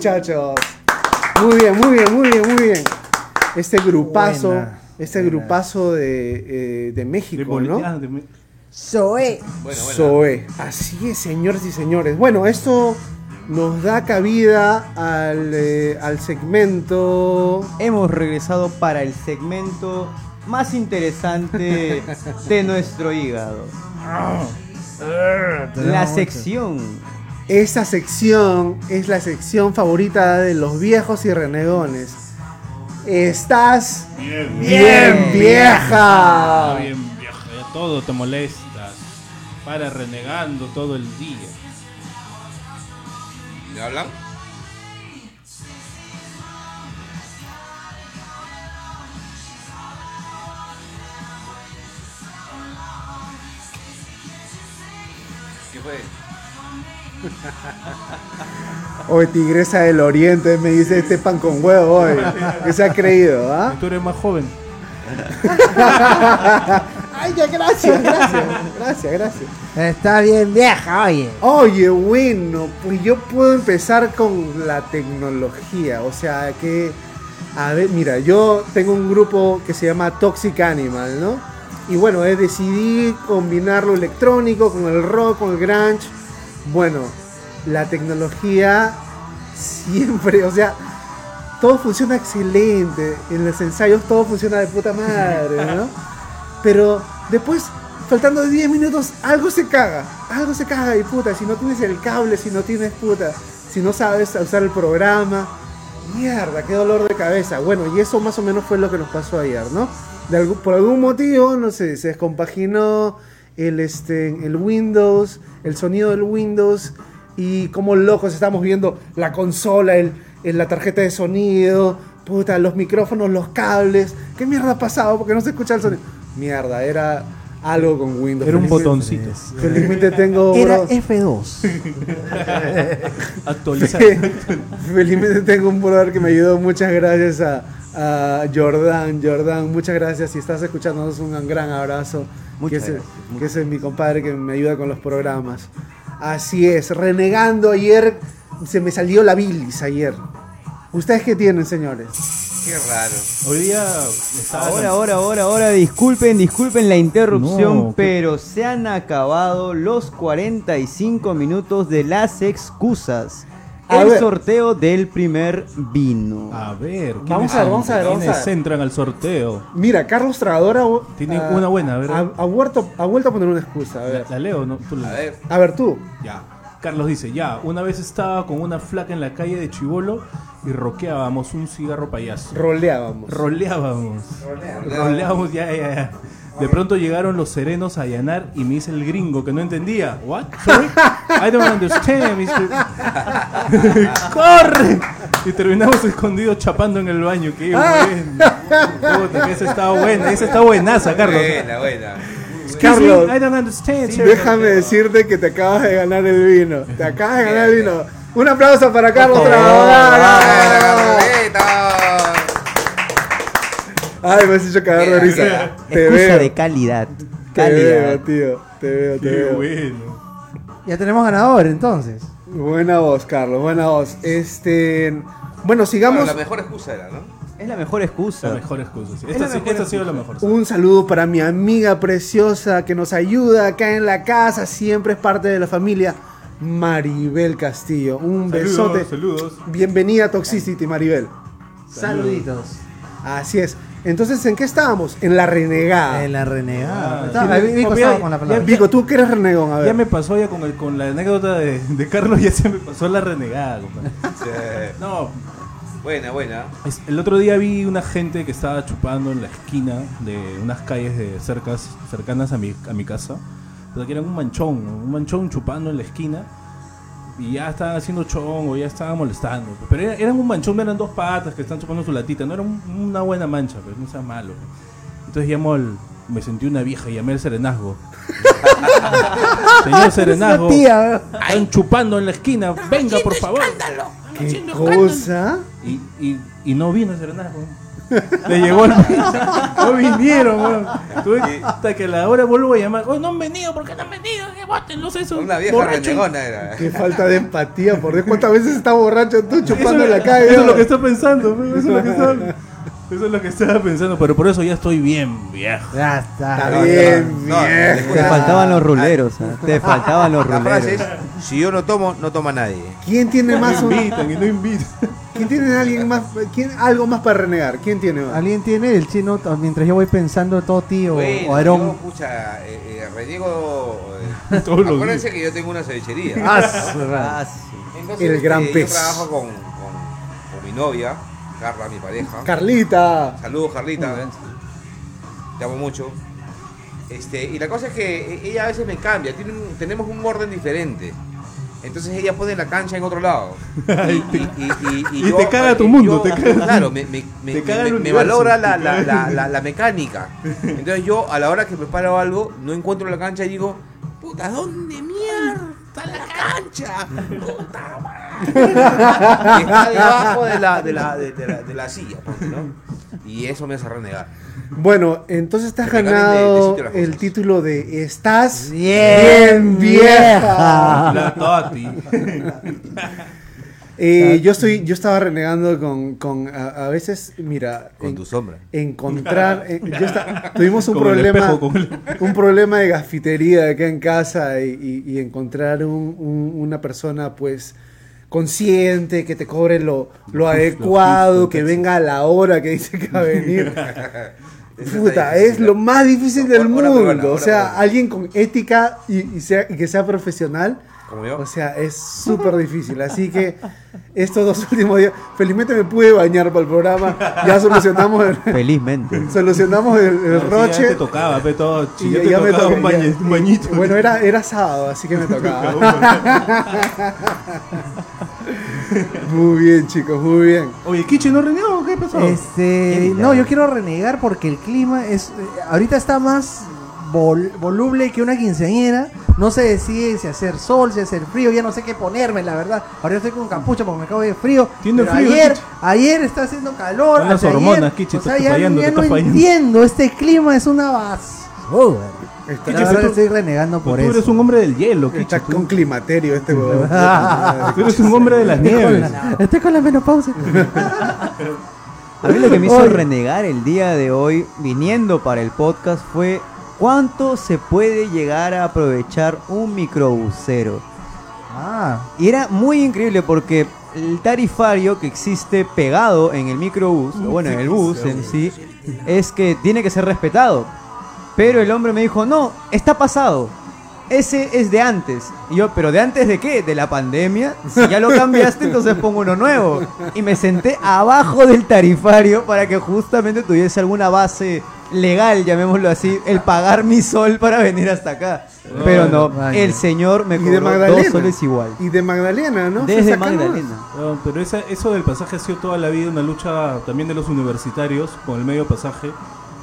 Muchachos. Muy bien, muy bien, muy bien, muy bien. Este grupazo, Buena, este buena. grupazo de, eh, de México, ¿no? Ah, de Zoe. Bueno. Zoe. Así es, señores y señores. Bueno, esto nos da cabida al, eh, al segmento. Hemos regresado para el segmento más interesante [LAUGHS] de nuestro hígado. La sección. Esta sección es la sección favorita de los viejos y renegones. Estás Bien, bien vieja. Ah, bien vieja, ya todo te molestas. Para renegando todo el día. ¿Me hablan? ¿Qué fue? [LAUGHS] Hoy tigresa del oriente me dice este pan con huevo hoy. Que se ha creído, ¿ah? Tú eres más joven. [LAUGHS] Ay, ya, gracias, gracias, gracias, gracias. Está bien vieja, oye. Oye, bueno, pues yo puedo empezar con la tecnología. O sea que, a ver, mira, yo tengo un grupo que se llama Toxic Animal, ¿no? Y bueno, eh, decidí combinar lo electrónico con el rock, con el grunge. Bueno, la tecnología siempre, o sea, todo funciona excelente. En los ensayos todo funciona de puta madre, ¿no? [LAUGHS] Pero después, faltando 10 minutos, algo se caga. Algo se caga y puta. Si no tienes el cable, si no tienes puta. si no sabes usar el programa. Mierda, qué dolor de cabeza. Bueno, y eso más o menos fue lo que nos pasó ayer, ¿no? De algún- por algún motivo, no sé, se descompaginó el, este, el Windows, el sonido del Windows y como locos estamos viendo la consola, el, el- la tarjeta de sonido, puta, los micrófonos, los cables. ¿Qué mierda ha pasado? Porque no se escucha el sonido. Mierda, era algo con Windows. Era un botoncito. Felizmente tengo... Era bro- F2. Actualizar. Felizmente tengo un brother que me ayudó. Muchas gracias a, a Jordan. Jordan, muchas gracias. Si estás escuchándonos, un gran abrazo. Muchas que, ese es mi compadre que me ayuda con los programas. Así es, renegando ayer, se me salió la bilis ayer. ¿Ustedes qué tienen, señores? Qué raro. Hoy día Ahora, ahora, ahora, ahora, disculpen, disculpen la interrupción, No, ¿qué? pero se han acabado los 45 minutos de las excusas. A El ver. sorteo del primer vino. A ver, ¿quiénes Vamos a ver, vamos a ver, vamos a ¿Quiénes ver. entran al sorteo? Mira, Carlos Tragadora Tiene una buena, a ver. Ha, ha vuelto, ha vuelto a poner una excusa. A ver, ¿La, la leo no? Tú la- A ver. a ver tú. Ya. Carlos dice, ya, una vez estaba con una flaca en la calle de Chivolo y roqueábamos un cigarro payaso. Roleábamos. Roleábamos. Roleábamos, ya, ya, ya. De pronto llegaron los serenos a allanar y me dice el gringo que no entendía. What? Sorry? I don't understand, Mr. [LAUGHS] ¡Corre! Y terminamos escondidos chapando en el baño. ¡Qué bueno! Puta, esa estaba buena. Esa está buenaza, Carlos. Buena, buena. Carlos. I don't understand, sir. Déjame decirte que te acabas de ganar el vino. Te acabas de ganar el vino. Un aplauso para Carlos Tragadora. ¡Buena, Ay, me has hecho cagar de risa. Te Excusa veo. de calidad. Te veo, Calidad. tío. Te veo, te Qué veo. bueno. Ya tenemos ganador entonces. Buena voz, Carlos. Buena voz. Este. Bueno, Bueno, sigamos. la mejor excusa era, ¿no? Es la mejor excusa. La mejor excusa. sí. Es Esta, la sí- mejor esta ha sido la mejor. Un saludo para mi amiga preciosa que nos ayuda acá en la casa. Siempre es parte de la familia. Maribel Castillo. Un besote. Saludos, saludos. Bienvenida a Toxicity, Maribel. Saluditos. Así es. Entonces, ¿en qué estábamos? En la renegada. En la renegada. Ah, Estaba- sí, Vico con la palabra. Vico, tú que eres renegón, a ver. Ya me pasó ya con, el- con la anécdota de, de Carlos, ya se me pasó la renegada, compadre. Sí. No, Buena, buena. es- el otro día vi una gente que estaba chupando en la esquina de unas calles de cercas, cercanas a mi, a mi casa. Pero que eran un manchón, un manchón chupando en la esquina. Y ya estaban haciendo chongo, ya estaban molestando. Pero era- eran un manchón, eran dos patas que están chupando su latita, no era un- una buena mancha, pero no sea malo. Entonces llamo al. Me sentí una vieja y llamé al serenazgo. [LAUGHS] Señor serenazgo, Tía, están chupando en la esquina, venga por favor. ¿Qué cosa? Y, y, y no vino el serenazgo. [LAUGHS] Le llegó el... No vinieron, weón. Tuve- Hasta que a la hora vuelvo a llamar. Oh, no han venido, ¿por qué no han venido? Que bótenlos esos. Una vieja borrachos". renegona era. Qué falta de empatía, por Dios. ¿Cuántas veces estás borracho tú Eso, chupando en la calle? eso es lo que está pensando, weón, eso es lo que estaba, [LAUGHS] eso es lo que estaba pensando, pero por eso ya estoy bien viejo. Ya está. Está bien, No, vieja. Te faltaban los ruleros, ¿ah? te faltaban los La frase es, ruleros. si yo no tomo, no toma nadie. ¿Quién tiene más No un- invitan y no invitan. ¿Quién tiene alguien más? ¿Quién, algo más para renegar? ¿Quién tiene más? ¿Alguien tiene el chino mientras yo voy pensando Toti o, Bueno, o Aarón? yo, pucha, eh, eh, reniego... eh, [LAUGHS] Todos los acuérdense que yo tengo una cevichería. Ah, sí. Entonces, El gran eh, pez. Yo trabajo con, con, con mi novia, Carla, mi pareja. Carlita. Saludos, Carlita. Te amo mucho. Este, y la cosa es que e- ella a veces me cambia, tiene un- tenemos un orden diferente. Entonces ella pone la cancha en otro lado. Y, te caga tu mundo. Claro, me, me, me- me- valora [LAUGHS] la, mecánica. Entonces yo, a la hora que preparo algo, no encuentro la cancha y digo, puta, ¿dónde mierda está la cancha? Puta madre. [LAUGHS] Está debajo de la, de la, de, de la, de la silla, pues, ¿no? Y eso me hace renegar. Bueno, entonces te has de- de ganado sitio las el cosas. título de Estás Bien vieja. La Toti. Eh, yo estoy, yo estaba renegando con, con a, a veces, mira, Con en- tu sombra. encontrar, eh, [LAUGHS] yo esta- tuvimos un Con el problema, espejo, con el- un problema de gafitería acá en casa y, y- y encontrar un- un- una persona, pues consciente que te cobre lo, lo adecuado, que venga a la hora que dice que va a venir. [LAUGHS] Puta, es lo más difícil del mundo. O sea, alguien con ética y, y sea, y que sea profesional. Como yo. O sea, es súper difícil. Así que estos dos [LAUGHS] últimos días, felizmente me pude bañar para el programa. Ya solucionamos el, Felizmente. [LAUGHS] solucionamos el, el No, sí, ya roche. te tocaba, pe, todo. Ya ya- te ya me tocaba toca- un, bañe- ya- un bañito. Bueno, era, era sábado, así que me [LAUGHS] tocaba. muy bien, chicos, muy bien. Oye, Kichi no renegó, ¿qué pasó? Este, no, yo quiero renegar porque el clima es eh, ahorita está más vol- voluble que una quinceañera. No se decide si hacer sol, si hacer frío, ya no sé qué ponerme, la verdad. Ahora estoy con capucha porque me acabo de frío. Tiene Pero frío, ayer, Kichi. ayer está haciendo calor. Las hormonas, Kichi, o sea, estás ya, fallando, ya te no fallando. entiendo, este clima es una basura. Está, La verdad tú- estoy renegando por tú eso. eres un hombre del hielo, Kichi. está tú. con climaterio este huevón. Tú eres un hombre de las Estoy con nieves. la- Estoy con la menopausia. A mí lo que me hizo Oye. renegar el día de hoy, viniendo para el podcast, fue cuánto se puede llegar a aprovechar un microbusero. Ah, Y era muy increíble porque el tarifario que existe pegado en el microbús, o bueno, en el bus en sí, es que tiene que ser respetado. Pero el hombre me dijo, no, está pasado. Ese es de antes. Y yo, ¿pero de antes de qué? ¿De la pandemia? Si ya lo cambiaste, entonces pongo uno nuevo. Y me senté abajo del tarifario para que justamente tuviese alguna base legal, llamémoslo así, el pagar mi sol para venir hasta acá. Pero no, el señor me cobró dos Magdalena. soles igual. Y de Magdalena, ¿no? Desde. Magdalena. No, pero esa- eso del pasaje ha sido toda la vida una lucha también de los universitarios con el medio pasaje.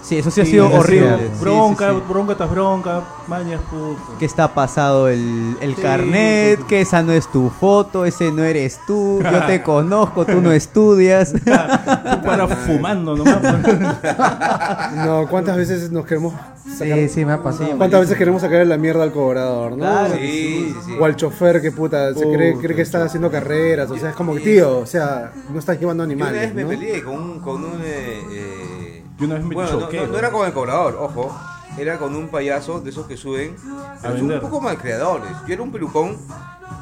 Sí, eso sí ha sido horrible. Sí, Bronca, sí, sí. bronca tras bronca, mañas, puto. Que está pasado el, el Sí, carnet, sí, sí. que esa no es tu foto, ese no eres tú, yo te [LAUGHS] conozco, tú no estudias. [LAUGHS] Tú para [LAUGHS] fumando nomás. pues. No, ¿cuántas veces nos queremos sacar? sí, sí, me ha pasado. ¿Cuántas veces queremos sacarle la mierda al cobrador, no? Claro. Sí, sí, sí. O al chofer que puta, se cree, cree que está haciendo carreras, o sea, es como que, tío, o sea, no estás llevando Yo una animales, vez me ¿no? peleé con un. Con un eh, Yo una vez me bueno, no- choqué, no, no ¿no? era con el cobrador, ojo. Era con un payaso de esos que suben. Pero son un poco malcreadores. Yo era un pelucón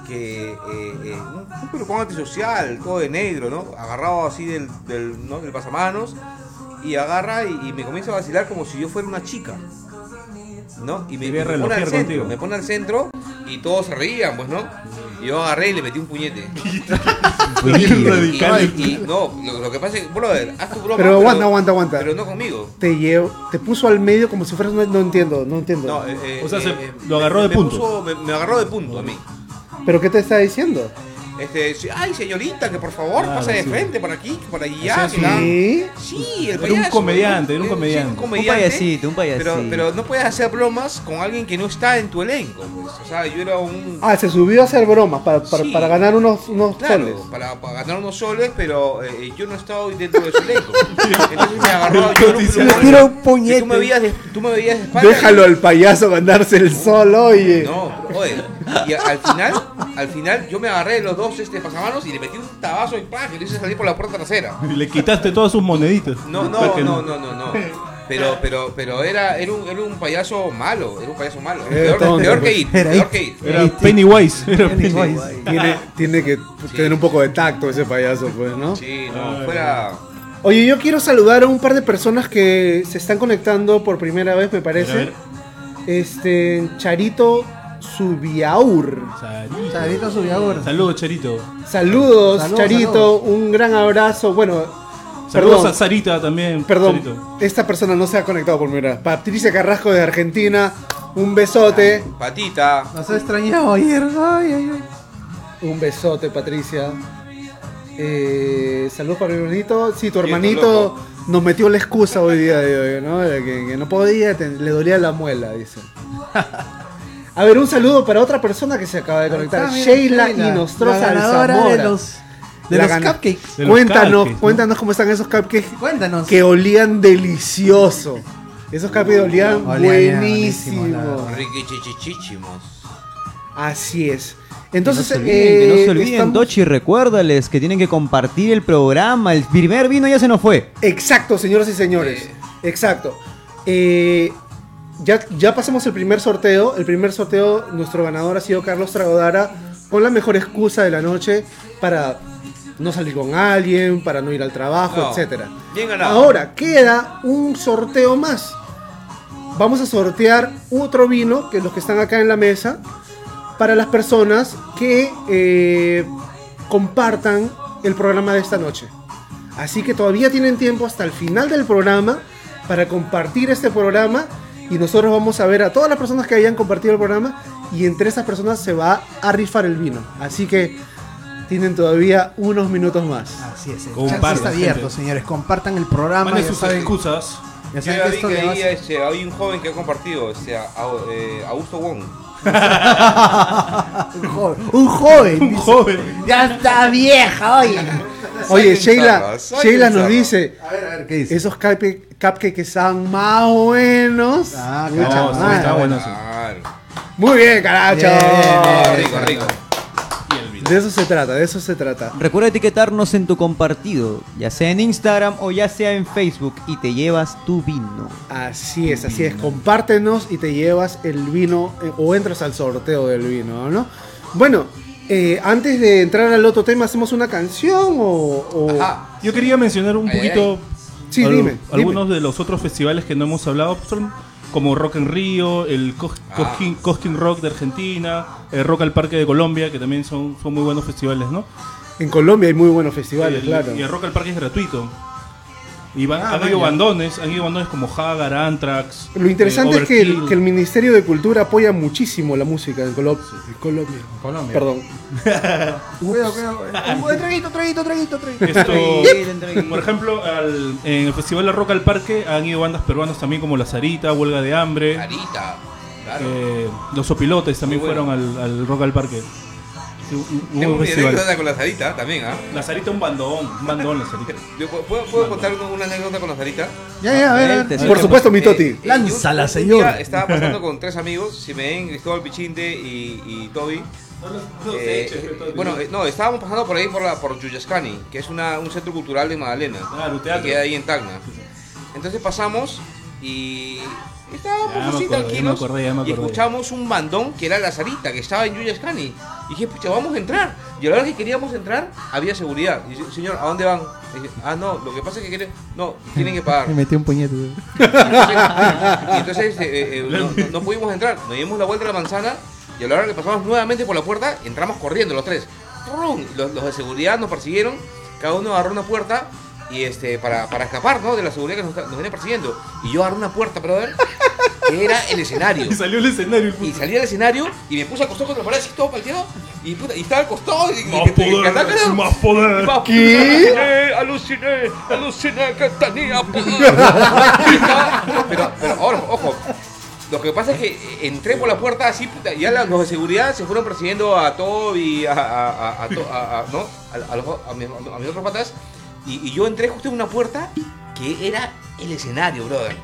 que. eh, eh, un, un pelucón antisocial, todo de negro, ¿no? Agarrado así del, del, ¿no? del pasamanos. Y agarra y, y me comienza a vacilar como si yo fuera una chica. ¿No? Y me, pone al centro, contigo. me pone al centro y todos se reían, pues, ¿no? Y yo agarré y le metí un puñete. [LAUGHS] Y- radical. y- y- no, lo, lo que pasa es que, brother, haz tu broma. Pero aguanta, aguanta, aguanta. Pero no conmigo. Te llevo, te puso al medio como si fueras no entiendo, no entiendo. No, eh, eh, O sea, se- eh, lo agarró de me punto. puso- me, me agarró de punto a mí. ¿Pero qué te está diciendo? Este, ay, señorita, que por favor Claro, pase de sí. frente por aquí, por allá. Es, la- Sí. Sí, el Era un payaso, comediante, era un Eh, sí, comediante. un un comediante. payasito, un payasito. Pero, pero no puedes hacer bromas con alguien que no está en tu elenco. Pues. O sea, yo era un. Ah, se subió a hacer bromas para, para, Sí. para ganar unos, unos Claro, soles. para, para ganar unos soles, pero eh, yo no estaba dentro de su elenco. [LAUGHS] Entonces me agarró yo era un Tiro un puñete. Tú me veías de, tú me veías de espalda. Déjalo al payaso ganarse el sol, oye. No, oye, y al final, al final yo me agarré de los dos este pasamanos y le metí un tabazo y ¡pam! y le hice salir por la puerta trasera. Y [LAUGHS] le quitaste todas sus moneditas. No, no, no, no, no, no. Pero, pero, pero era, era un, era un payaso malo, era un payaso malo. Peor, peor que pues. ir, Era peor que ir. Era Pennywise. Era Pennywise. Tiene, tiene que tener un poco de tacto ese payaso, pues, ¿no? Sí, no, fuera. Oye, yo quiero saludar a un par de personas que se están conectando por primera vez, me parece. Este, Charito Subiaur. Charito. Ahora. Saludos, Charito. Saludos, Saludos, Charito, saludos. un gran abrazo. Bueno, Saludos perdón, a Sarita también. perdón, Charito. esta persona no se ha conectado por primera. Patricia Carrasco de Argentina, un besote. Patita. Nos ha extrañado ayer. Ay, ay, ay. Un besote, Patricia. Eh, saludos para mi hermanito. Sí, tu hermanito nos metió la excusa hoy día de hoy, ¿no? Que, que no podía, te- le dolía la muela, dice. [LAUGHS] A ver, un saludo para otra persona que se acaba de conectar. Ah, mira, Sheila Sheila, Inostroza la ganadora Alzamora. de los, de los gana- cupcakes. De los Cuéntanos, cuéntanos cómo están esos cupcakes Cuéntanos. que olían delicioso. Esos cupcakes olían Olían buenísimo. buenísimo, la verdad. Riquichichichichimos. Así es. Que no Entonces, se olviden, que no eh, se olviden, estamos- Dochi, recuérdales que tienen que compartir el programa. El primer vino ya se nos fue. Exacto, señoras y señores. Eh. Exacto. Eh, ya, ya pasamos el primer sorteo. El primer sorteo, nuestro ganador ha sido Carlos Tragodara, con la mejor excusa de la noche para no salir con alguien, para no ir al trabajo, No, etcétera. bien ganado. Ahora queda un sorteo más. Vamos a sortear otro vino, que los que están acá en la mesa, para las personas que eh, compartan el programa de esta noche. Así que todavía tienen tiempo hasta el final del programa para compartir este programa y nosotros vamos a ver a todas las personas que hayan compartido el programa y entre esas personas se va a rifar el vino. Así que tienen todavía unos minutos más. Así es, el Compartan, está abierto, gente. señores. Compartan el programa. Manden sus saben, excusas. ya saben que esto que va a este, hay un joven que ha compartido, este, a- eh, Augusto Wong. [LAUGHS] un joven. Un joven. [LAUGHS] Un dice. joven. Ya está vieja, oye. Oye, Sheila, Sheila nos dice, A ver, a ver, ¿qué dice? esos cupcakes están más buenos. Ah, claro, No, sí, madre. está bueno. sí. Claro. Muy bien, caracho. Bien, bien, bien. rico, rico. Y el vino. De eso se trata, de eso se trata. Recuerda etiquetarnos en tu compartido, ya sea en Instagram o ya sea en Facebook, y te llevas tu vino. Así es, así es. Compártenos y te llevas el vino eh, o entras al sorteo del vino, ¿no? Bueno, eh, antes de entrar al otro tema, ¿hacemos una canción o...? o- Ajá. Yo quería mencionar un Ay, ay, poquito Sí, al- dime, algunos de los otros festivales que no hemos hablado, pues, son como Rock en Río, el Co- Ah. Cosquín, Cosquín Rock de Argentina, el Rock al Parque de Colombia, que también son, son muy buenos festivales, ¿no? En Colombia hay muy buenos festivales, el, claro. Y el Rock al Parque es gratuito. Y van, Ah, han ido bandones, han ido bandones como Hagar, Anthrax. Lo interesante eh, es que el, Overkill. que el Ministerio de Cultura apoya muchísimo la música en, Colo- en Colombia. Colombia. Perdón. [LAUGHS] Cuidado, cuidado. [LAUGHS] Traguito, traguito, traguito, traguito. Esto, [LAUGHS] por ejemplo, al- en el Festival de Rock al Parque han ido bandas peruanas también como La Sarita, Huelga de Hambre. Carita. Claro. Eh, los Opilotes también bueno. fueron al, al Rock al Parque. Tengo mi anécdota con la Sarita también, ¿ah? La Sarita un bandón, un bandón la Sarita. [LAUGHS] Yo ¿Puedo, puedo- contar una, anécdota con la Sarita? Ya, ya, a ver. a ver. Vente, Por supuesto, mi Toti. Eh, eh, Lánzala, señor. Estaba pasando [LAUGHS] con tres amigos, Simeén, Cristóbal Pichinde y, y Toby. Eh, bueno, eh, no, estábamos pasando por ahí por la por Yuyascani, que es una, un centro cultural de Magdalena. Claro, un que queda ahí en Tacna. Entonces pasamos y estábamos Ya así acordé, tranquilos acordé, y escuchamos un bandón que era la Sarita, que estaba en Yuyascani. Y dije, pucha, vamos a entrar. Y a la hora que queríamos entrar, había seguridad. Y señor, ¿a dónde van? Y dije, ah, no, lo que pasa es que quieren... No, tienen que pagar. [LAUGHS] Me metí un puñete. [LAUGHS] Y entonces, y entonces, eh, eh, no, no- no pudimos entrar. Nos dimos la vuelta a la manzana y a la hora que pasamos nuevamente por la puerta, entramos corriendo los tres. Los de seguridad nos persiguieron, cada uno agarró una puerta y este para, para escapar ¿no? de la seguridad que nos, nos venía persiguiendo. Y yo agarré una puerta, brother, que era el escenario. [LAUGHS] Y salió el escenario. Y salí al escenario y me puse a acostar contra la pared así todo palteado. Y, puta, y estaba al costado y, y- Más y- y- poder, cantaba, más poder. Más ¿Qué? Aluciné, aluciné, aluciné que tenía poder. [LAUGHS] pero, pero ahora, ojo. Lo que pasa es que entré por la puerta así, puta, y ya la- los de seguridad se fueron persiguiendo a Toby, a, a, a, a, to- a- a- ¿no? a, a los- a mis, a mis otros patas, y, y yo entré justo en una puerta que era el escenario, brother.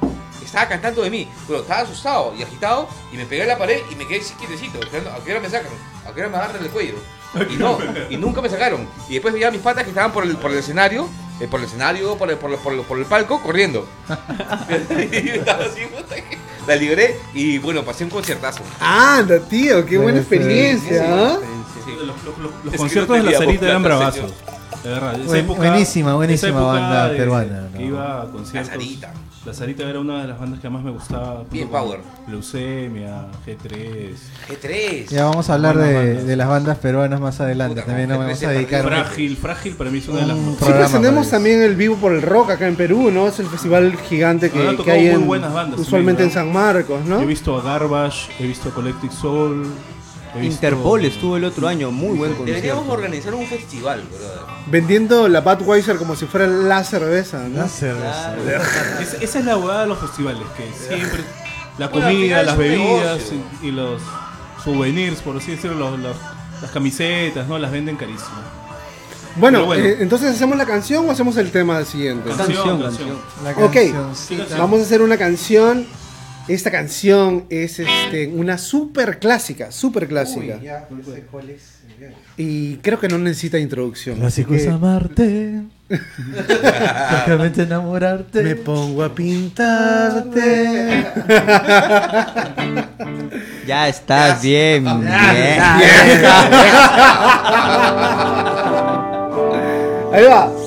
Estaba cantando de mí, pero estaba asustado y agitado, y me pegué a la pared y me quedé así quietecito, esperando a qué hora me sacan, a qué hora me agarran el cuello. Y no, y nunca me sacaron. Y después veía a mis patas que estaban por el, por el escenario, eh, por el escenario, por el, por, el, por, el, por el palco, corriendo. y yo estaba así, puta, que la libré y bueno, pasé un conciertazo. Anda, tío, qué buena experiencia. Sí, sí. Los, los- los- los que conciertos no de la Sarita eran bravazos. De verdad, esa Buen- época- buenísima, buenísima esa época banda de- peruana, Que ¿no? iba a conciertos. La Sarita. La Sarita era una de las bandas que más me gustaba. Bien power. Leucemia, G3. G3. Ya vamos a hablar de, las bandas peruanas más adelante. Puta, También nos vamos a dedicar. Frágil, Frágil para mí es una de las mejores. Sí, presentemos para también el Vivo por el Rock acá en Perú, ¿no? Es el festival gigante que, hay muy en, buenas bandas usualmente en San Marcos, ¿no? He visto a Garbage, he visto a Collective Soul. Interpol estuvo el otro año, muy buen Deberíamos concierto. organizar un festival, brother. Vendiendo la Budweiser como si fuera la cerveza, ¿no? La cerveza. Es- esa es la huevada de los festivales, que siempre la Bueno, al comida, final las es un bebidas negocio. y, y los souvenirs, por así decirlo, los- los- las camisetas, ¿no? Las venden carísimo. Bueno, Pero bueno. eh, entonces hacemos la canción o hacemos el tema siguiente. Canción, canción. La Ok. cancioncita. Vamos a hacer una canción. Esta canción es este, una super clásica, super clásica. Uy, ya, no sé cuál es. Y creo que no necesita introducción. Clásico es amarte. Francamente enamorarte. Me pongo a pintarte. [LAUGHS] ya estás bien. bien. Ahí va.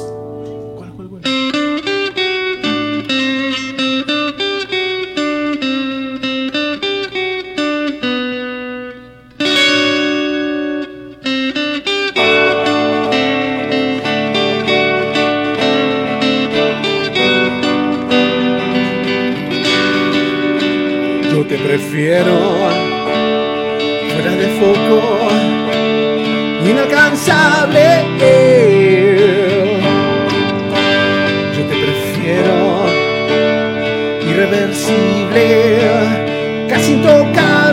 prefiero fuera de foco, inalcanzable. Yo te prefiero irreversible, casi intocable.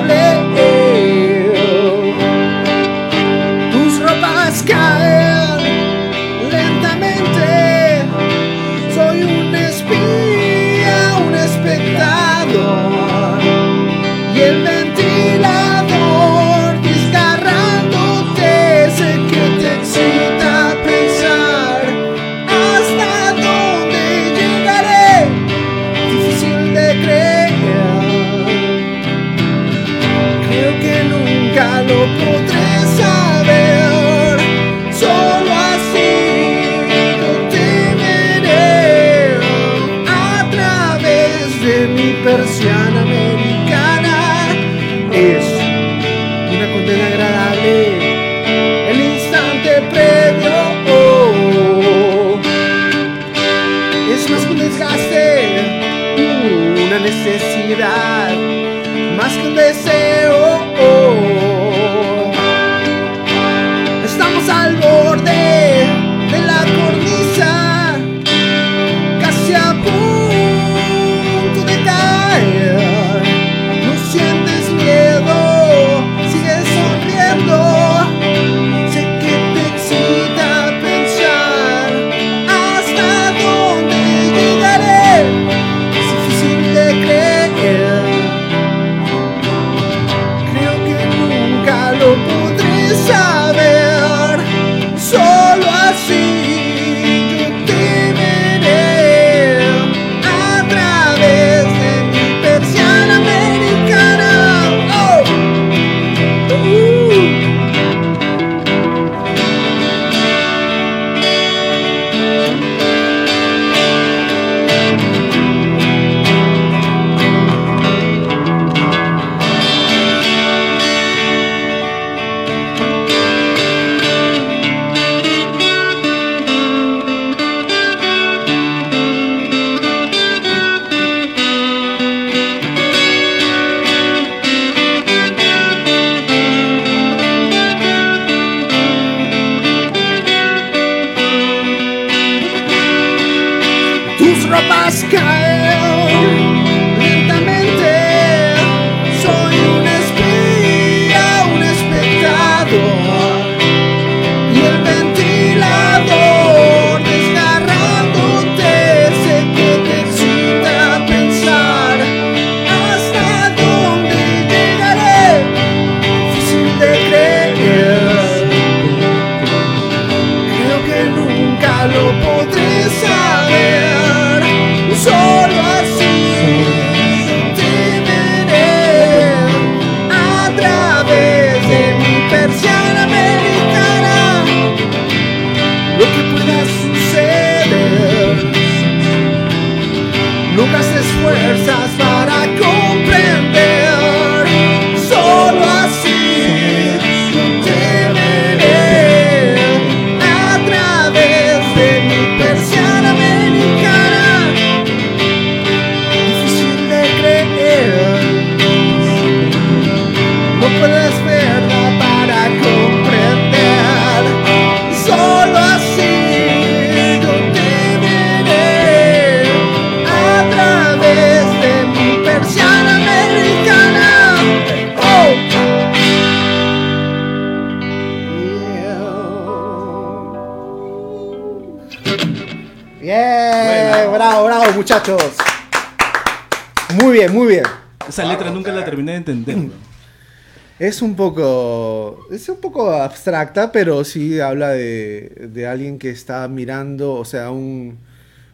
es un poco. Es un poco abstracta, pero sí habla de, de alguien que está mirando, o sea, un,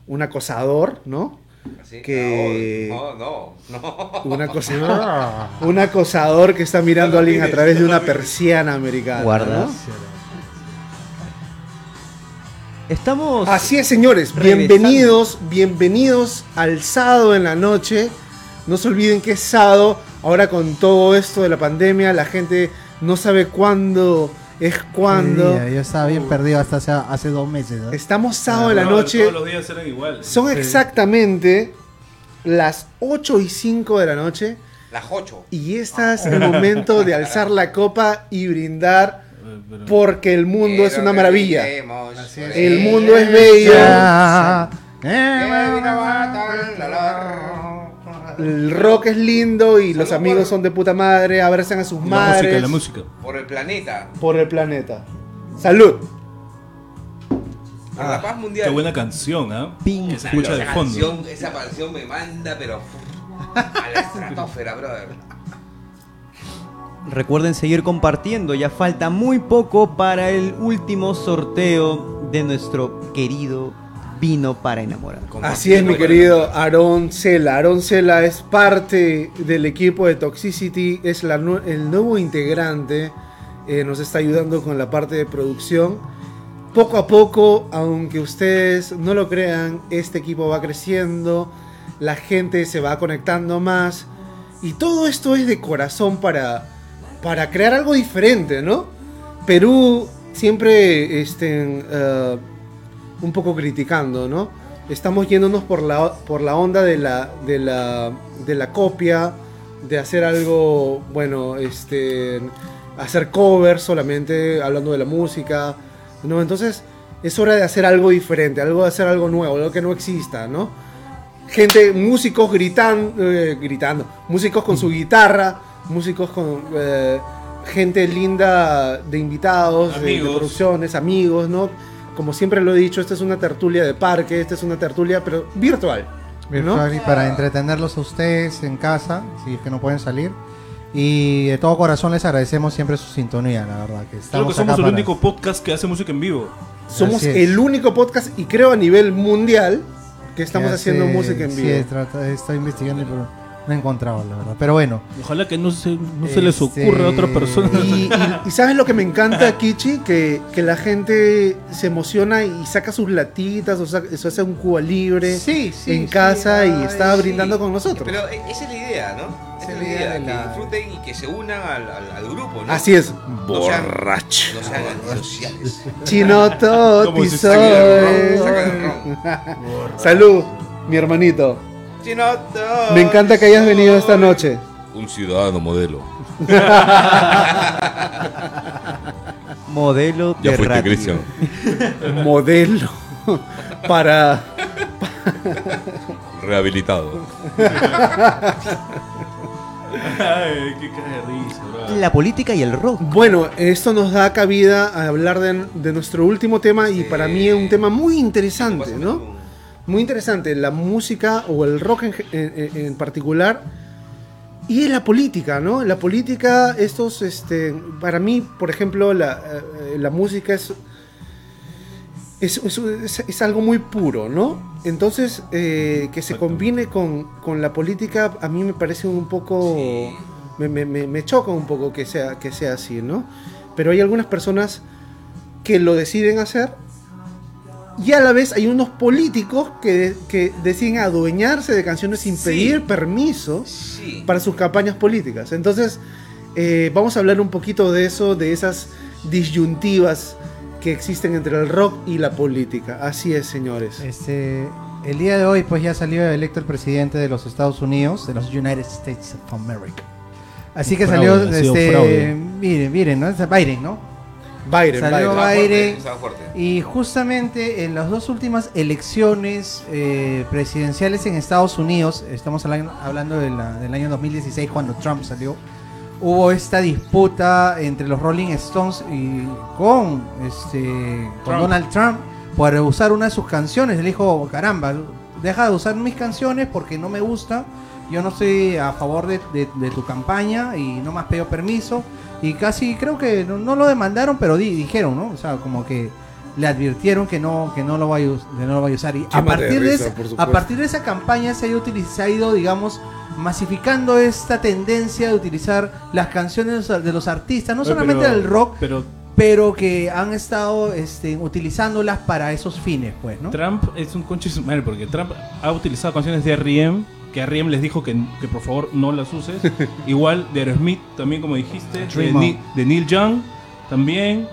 un acosador, ¿no? Que no, no, no. Un, acosador, ah. un acosador que está mirando a alguien a través de una persiana americana. Guarda. Estamos. Así es, señores. Bienvenidos, bienvenidos al sábado en la noche. No se olviden que es sábado. Ahora con todo esto de la pandemia, la gente no sabe cuándo es cuándo. Sí, yo estaba bien perdido hasta hace, hace dos meses. ¿no? Estamos sábado en la noche. Todos los días eran igual. Son exactamente las 8 y 5 de la noche. La jocho. Y este es el momento de alzar la copa y brindar Eh, porque el mundo es una maravilla. El mundo es bello. El rock es lindo y los amigos por- son de puta madre, abrazan a sus La música, madres la música. Por el planeta. por el planeta. Salud. Por la paz mundial. Qué buena canción, ¿ah? Ping. Se escucha de esa fondo. Canción, esa canción me manda, pero a la estratosfera, brother. Recuerden seguir compartiendo, ya falta muy poco para el último sorteo de nuestro querido vino para enamorar. Así es, mi querido Aaron Cela. Aaron Cela es parte del equipo de Toxicity, es la el nuevo integrante, eh, nos está ayudando con la parte de producción. Poco a poco, aunque ustedes no lo crean, este equipo va creciendo, la gente se va conectando más y todo esto es de corazón para, para crear algo diferente, ¿no? Perú siempre este, eh, un poco criticando, ¿no? Estamos yéndonos por la, por la onda de la, de, la, de la copia, de hacer algo, bueno, este, hacer covers solamente, hablando de la música, ¿no? Entonces es hora de hacer algo diferente, algo de hacer algo nuevo, algo que no exista, ¿no? Gente, músicos gritan, eh, gritando, músicos con su guitarra, músicos con eh, gente linda de invitados, de- de, producciones, amigos, ¿no? Como siempre lo he dicho, esta es una tertulia de parque, esta es una tertulia, pero virtual. ¿no? Virtual y para entretenerlos a ustedes en casa, si es que no pueden salir. Y de todo corazón les agradecemos siempre su sintonía, la verdad. Que Creo estamos que somos acá el para- único podcast que hace música en vivo. Somos el único podcast, y creo a nivel mundial, que estamos que haciendo música en Sí, vivo. trata- estoy investigando, pero no he encontrado, la verdad. Pero bueno. Ojalá que no se, no se les Este, ocurra a otra persona. Y, y- y sabes lo que me encanta, [LAUGHS] Kichi, que, que la gente se emociona y saca sus latitas, o sea, eso hace un Cuba libre Sí, sí, en sí, casa y ay, está sí. brindando con nosotros. Pero eh, esa es la idea, ¿no? Esa es la idea, de que disfruten y que se unan al, al- al grupo, ¿no? Así es. No sean- Borracho. No sean antisociales. Chino [LAUGHS] Como Toti si soy. Saca el ron, saca el ron. [LAUGHS] Salud, mi hermanito. Me encanta que hayas venido esta noche. Un ciudadano modelo. [LAUGHS] Modelo Ya de fuiste, radio. Cristian. [LAUGHS] Modelo para [LAUGHS] Rehabilitado. Ay, qué cara de risa, bro. La política y el rock. Bueno, esto nos da cabida a hablar de, de nuestro último tema y para mí es un tema muy interesante, ¿no? Muy interesante, la música o el rock en, en- en- en particular y la política, ¿no? La política, estos, este, para mí, por ejemplo, la, eh, la música es, es, es- es- es algo muy puro, ¿no? Entonces, eh, que se combine con, con la política, a mí me parece un poco... Sí. Me- me- me choca un poco que sea, que sea así, ¿no? Pero hay algunas personas que lo deciden hacer y a la vez hay unos políticos que, que deciden adueñarse de canciones sin Sí. pedir permiso Sí. para sus campañas políticas. Entonces, eh, vamos a hablar un poquito de eso, de esas disyuntivas que existen entre el rock y la política. Así es, señores. Este, el día de hoy, pues ya salió electo el presidente de los Estados Unidos, de los United States of America. Así que Fraude, salió, este, miren, miren, ¿no? Es Biden, ¿no? Biden, Salió Biden. Biden. Y justamente en las dos últimas elecciones eh, presidenciales en Estados Unidos, estamos hablan- hablando de la- del año 2016 cuando Trump salió, hubo esta disputa entre los Rolling Stones y con, este, con Trump. Donald Trump por usar una de sus canciones. Él dijo, caramba, deja de usar mis canciones porque no me gusta. Yo no estoy a favor de, de- de tu campaña y no has pedido permiso. Y casi creo que no, no lo demandaron, pero di- dijeron, ¿no? O sea, como que le advirtieron que no, que no lo vaya a, us- que no lo vaya a usar. Y a partir, de esa, a partir de esa campaña se ha, ido utiliz- se ha ido, digamos, masificando esta tendencia de utilizar las canciones de los artistas, no Oye, solamente pero- del rock, Pero pero que han estado este, utilizándolas para esos fines, pues, ¿no? Trump es un conche su madre porque Trump ha utilizado canciones de R.E.M. que R.E.M. les dijo que, que por favor no las uses. [LAUGHS] Igual de Aerosmith también como dijiste, de. Ni- Neil Young también.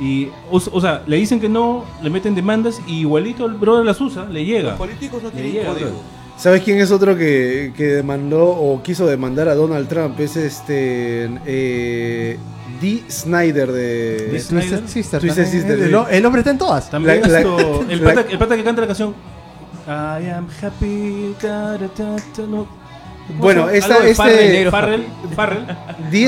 Y, o, o sea, le dicen que no, le meten demandas y igualito el brother las usa, le llega. Los políticos no tienen llega, código. ¿Sabes quién es otro que, que demandó o quiso demandar a Donald Trump? Es este. Eh, Dee Snyder de. Twisted Snyder. Sister. Twisted también. Sister, el, sí. el hombre está en todas. También La- la- esto, el, la- pata, el pata que canta la canción I am happy. ta, ta, ta, ta, no. ¿Cómo Bueno, esta- este- Farrell, Farrell,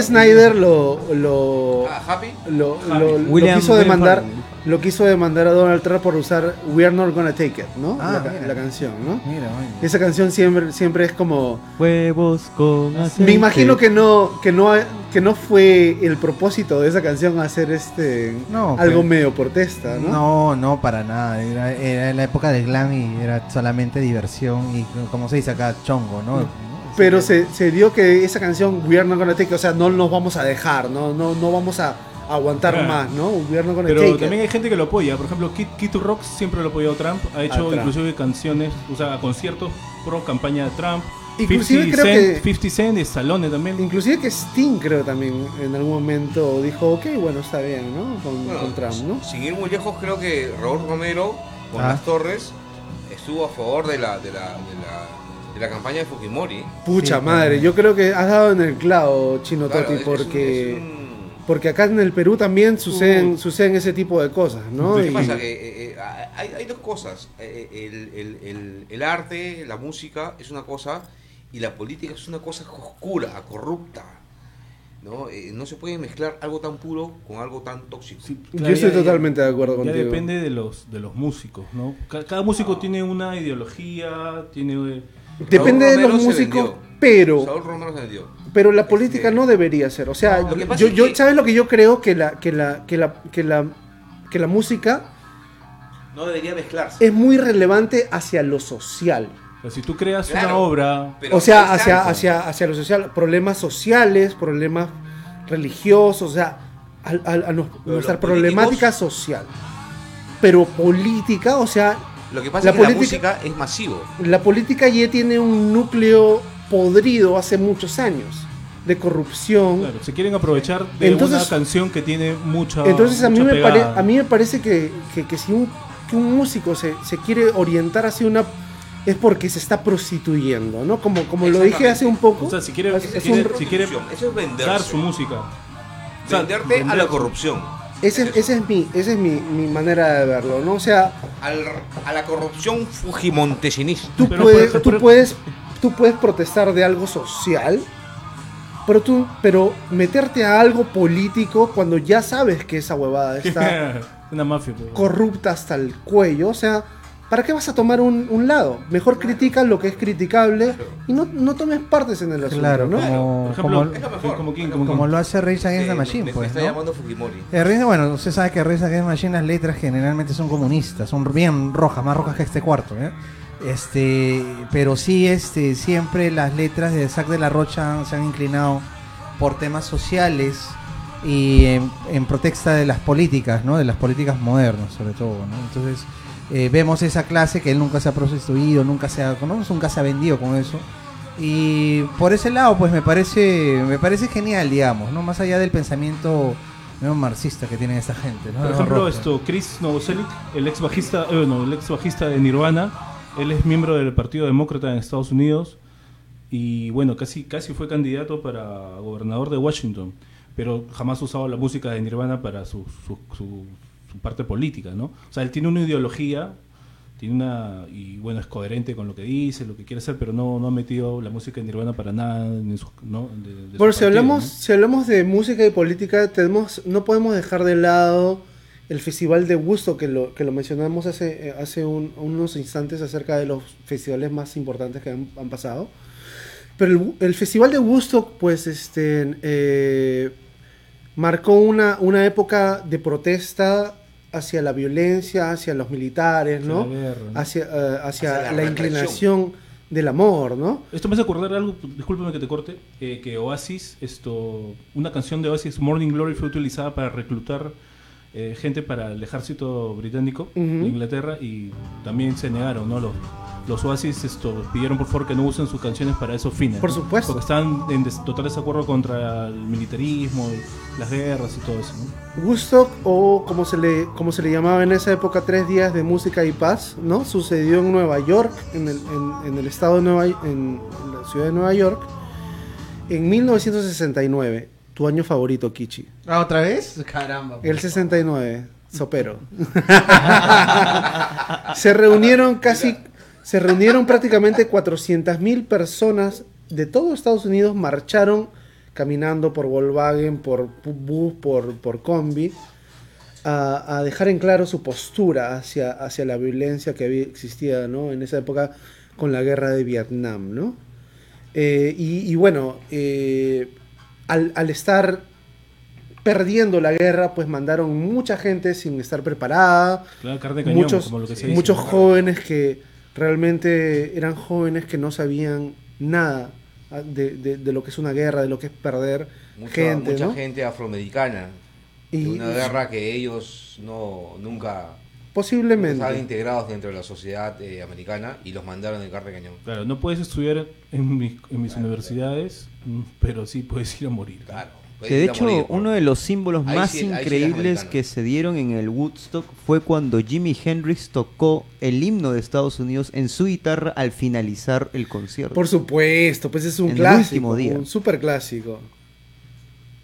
Snyder lo. lo Ah, Happy. lo, lo- lo quiso demandar Farrell. Lo quiso demandar a Donald Trump por usar We Are Not Gonna Take It, ¿no? Ah, la, mira. la canción, ¿no? Mira, bueno. Esa canción siempre, siempre es como Huevos con aceite. me imagino que no que no que no fue el propósito de esa canción hacer este No, algo pues. medio protesta, ¿no? No, no, para nada. Era, era la época del glam y era solamente diversión y, como se dice acá, chongo, ¿no? Pero se, se dio que esa canción We Are Not Gonna Take It, o sea, no nos vamos a dejar, no no no vamos a aguantar Claro. más, ¿no? We Are Not Gonna Pero también hay gente que lo apoya. Por ejemplo, Kid, Kid Rock siempre lo ha apoyado Trump. Ha hecho Trump. inclusive canciones, o sea, conciertos pro campaña de Trump. Inclusive 50 creo Cent, que- 50 Cent de Salone también. Inclusive que Sting creo también en algún momento dijo, ok, bueno, está bien, ¿no? Con, Bueno, con Trump, ¿no? Sin ir muy lejos, creo que Raúl Romero con Ah. las Torres estuvo a favor de la, de la, de la, de la campaña de Fujimori. Pucha Sí, madre, yo creo que has dado en el clavo, Chino Claro, Toti, es- es un- porque... es un- Porque acá en el Perú también suceden, Uh. suceden ese tipo de cosas, ¿no? ¿Qué Y- pasa? Que eh, eh, hay, hay dos cosas. Eh, El, el- el- el arte, la música es una cosa y la política es una cosa oscura, corrupta. ¿no? Eh, no se puede mezclar algo tan puro con algo tan tóxico. Sí, yo claro, estoy ya- ya- totalmente de acuerdo Ya contigo. depende de los de los músicos, ¿no? Ca- Cada, músico tiene una ideología, tiene Depende de los músicos. Pero Saúl Romero se vendió. pero la política Este- no debería ser. O sea, No, yo, yo- que- ¿sabes lo que yo creo? Que la, que la, que la, que la, que la música No debería mezclarse. es muy relevante hacia lo social. o sea, si tú creas una obra, Pero o sea, hacia, hacia, hacia lo social, problemas sociales, problemas religiosos, o sea, a, a- Pero nuestra problemática social. Pero política, o sea, Lo que pasa la es que la música es masivo. la política ya tiene un núcleo podrido hace muchos años de corrupción. claro, se quieren aprovechar de Entonces- una canción que tiene mucha Entonces a mí, me pare- pegada. a mí me parece que, que- que si un, que un músico se, se quiere orientar hacia una... es porque se está prostituyendo, ¿no? Como, como lo dije hace un poco. O sea, si quiere, es- si es quiere, un- si quiere Eso es venderse. dar su música. O sea, Venderte a la corrupción. ese, Es eso. ese es, mi, esa es mi, mi manera de verlo, ¿no? O sea, Al- a la corrupción fujimontesinista. tú, puedes, tú, puedes, tú puedes protestar de algo social, pero, tú, pero meterte a algo político cuando ya sabes que esa huevada [LAUGHS] está una mafia. pero- corrupta hasta el cuello, o sea, ¿para qué vas a tomar un, un lado? Mejor critica lo que es criticable y no, no tomes partes en el asunto, Claro, ¿no? Por como, ejemplo, como, Es lo mejor. como como como lo hace Rage Against the Machine, pues, está ¿no? llamando Fujimori. Eh, Rage- bueno, usted sabe que Rage Against the Machine las letras generalmente son comunistas, son bien rojas, más rojas que este cuarto, ¿eh? Este, pero sí, este, siempre las letras de Zack de la Rocha se han inclinado por temas sociales y en, en protesta de las políticas, ¿no? De las políticas modernas, sobre todo, ¿no? Entonces, eh, vemos esa clase que él nunca se ha prostituido, nunca se ha, ¿no? nunca se ha vendido con eso. Y por ese lado, pues me parece, me parece genial, digamos, ¿no? Más allá del pensamiento ¿no? marxista que tiene esta gente, ¿no? Por ejemplo, esto, Chris Novoselic, el ex bajista, eh, no, el ex bajista de Nirvana, él es miembro del Partido Demócrata en Estados Unidos y bueno, casi, casi fue candidato para gobernador de Washington, pero jamás usado la música de Nirvana para su, su, su- su parte política, ¿no? O sea, él tiene una ideología, tiene una y bueno, es coherente con lo que dice, lo que quiere hacer, pero no, no ha metido la música de Nirvana para nada en su, ¿no? de- de su Bueno, si partido, hablamos, ¿no? si hablamos de música y política, tenemos, no podemos dejar de lado el Festival de Gusto, que lo, que lo mencionamos hace, eh, hace un- unos instantes acerca de los festivales más importantes que han, han pasado. Pero el, el Festival de Gusto, pues, este, eh, marcó una, una época de protesta hacia la violencia, hacia los militares, Hacia ¿no? la guerra, ¿no? Hacia, eh, hacia Hacia la inclinación del amor, ¿no? Esto me hace acordar algo, discúlpeme que te corte, eh, que Oasis, esto, una canción de Oasis, Morning Glory, fue utilizada para reclutar eh, gente para el ejército británico Ujú. de Inglaterra y también se negaron, ¿no? Los, los Oasis esto, pidieron por favor que no usen sus canciones para esos fines. Por ¿no? supuesto. Porque estaban en des- total desacuerdo contra el militarismo, y las guerras y todo eso, ¿no? Woodstock, o como se, le, como se le llamaba en esa época, tres días de música y paz, ¿no? Sucedió en Nueva York, en el, en- en el estado de Nueva en la ciudad de Nueva York, en 1969. Tu año favorito, Kichi. Ah, ¿Otra vez? Caramba. El 69, [LAUGHS] sopero. [LAUGHS] se reunieron casi, se reunieron prácticamente 400.000 personas de todo Estados Unidos, marcharon caminando por Volkswagen, por bus, por, por combi, a, a dejar en claro su postura hacia, hacia la violencia que había, existía ¿no? en esa época con la guerra de Vietnam. ¿no? Eh, y, y bueno, eh, al, al estar perdiendo la guerra, pues mandaron mucha gente sin estar preparada, Claro, carne de cañón, muchos, como lo que se dice. muchos jóvenes que realmente eran jóvenes que no sabían nada ah, de, de- de lo que es una guerra, de lo que es perder Mucha, gente, mucha ¿no? gente afroamericana. Y- de una guerra que ellos no nunca Posiblemente. estaban integrados dentro de la sociedad eh, americana y los mandaron en carne cañón. Claro, no puedes estudiar en, mis- en mis universidades, mm, pero sí puedes ir a morir. Claro. Que de hecho, uno de los símbolos más sí- sí increíbles que se dieron en el Woodstock fue cuando Jimi Hendrix tocó el himno de Estados Unidos en su guitarra al finalizar el concierto. Por supuesto, pues es un En el clásico, último día. un super clásico.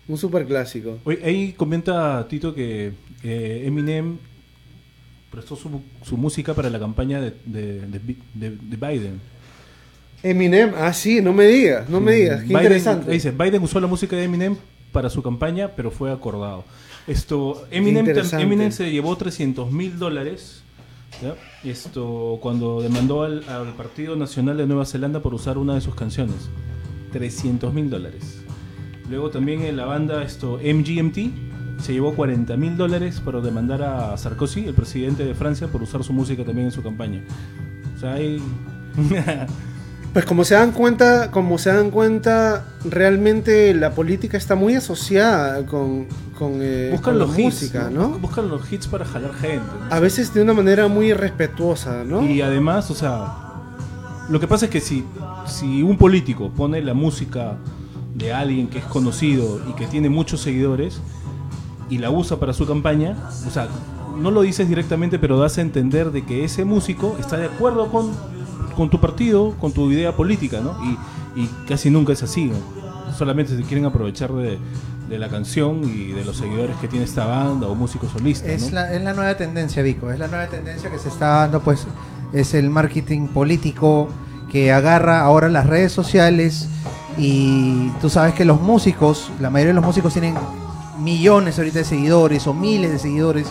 Un super clásico. Oye, ahí comenta Tito que eh, Eminem prestó su, su música para la campaña de, de- de Bi- de- de Biden. Eminem, ah sí, no me digas, no me digas, qué Biden, interesante. Dice, Biden usó la música de Eminem para su campaña, pero fue acordado. Esto, Eminem. Eminem se llevó 300 mil dólares ¿ya? Esto, cuando demandó al, al Partido Nacional de Nueva Zelanda por usar una de sus canciones. 300 mil dólares. Luego también en la banda esto, MGMT se llevó 40 mil dólares para demandar a Sarkozy, el presidente de Francia, por usar su música también en su campaña. O sea, hay... [LAUGHS] Pues como se dan cuenta, como se dan cuenta, realmente la política está muy asociada con, con, eh, buscan con la los hits, música, ¿no? Buscan los hits para jalar gente. ¿no? A veces de una manera muy irrespetuosa, ¿no? Y además, o sea, lo que pasa es que si, si un político pone la música de alguien que es conocido y que tiene muchos seguidores y la usa para su campaña, o sea, no lo dices directamente, pero das a entender de que ese músico está de acuerdo con, con tu partido, con tu idea política, ¿no? Y, y casi nunca es así, ¿no? Solamente se quieren aprovechar de, de la canción y de los seguidores que tiene esta banda o músicos solistas, la, es la nueva tendencia, Vico. Es la nueva tendencia que se está dando, pues, es el marketing político que agarra ahora las redes sociales y tú sabes que los músicos, la mayoría de los músicos tienen millones ahorita de seguidores o miles de seguidores,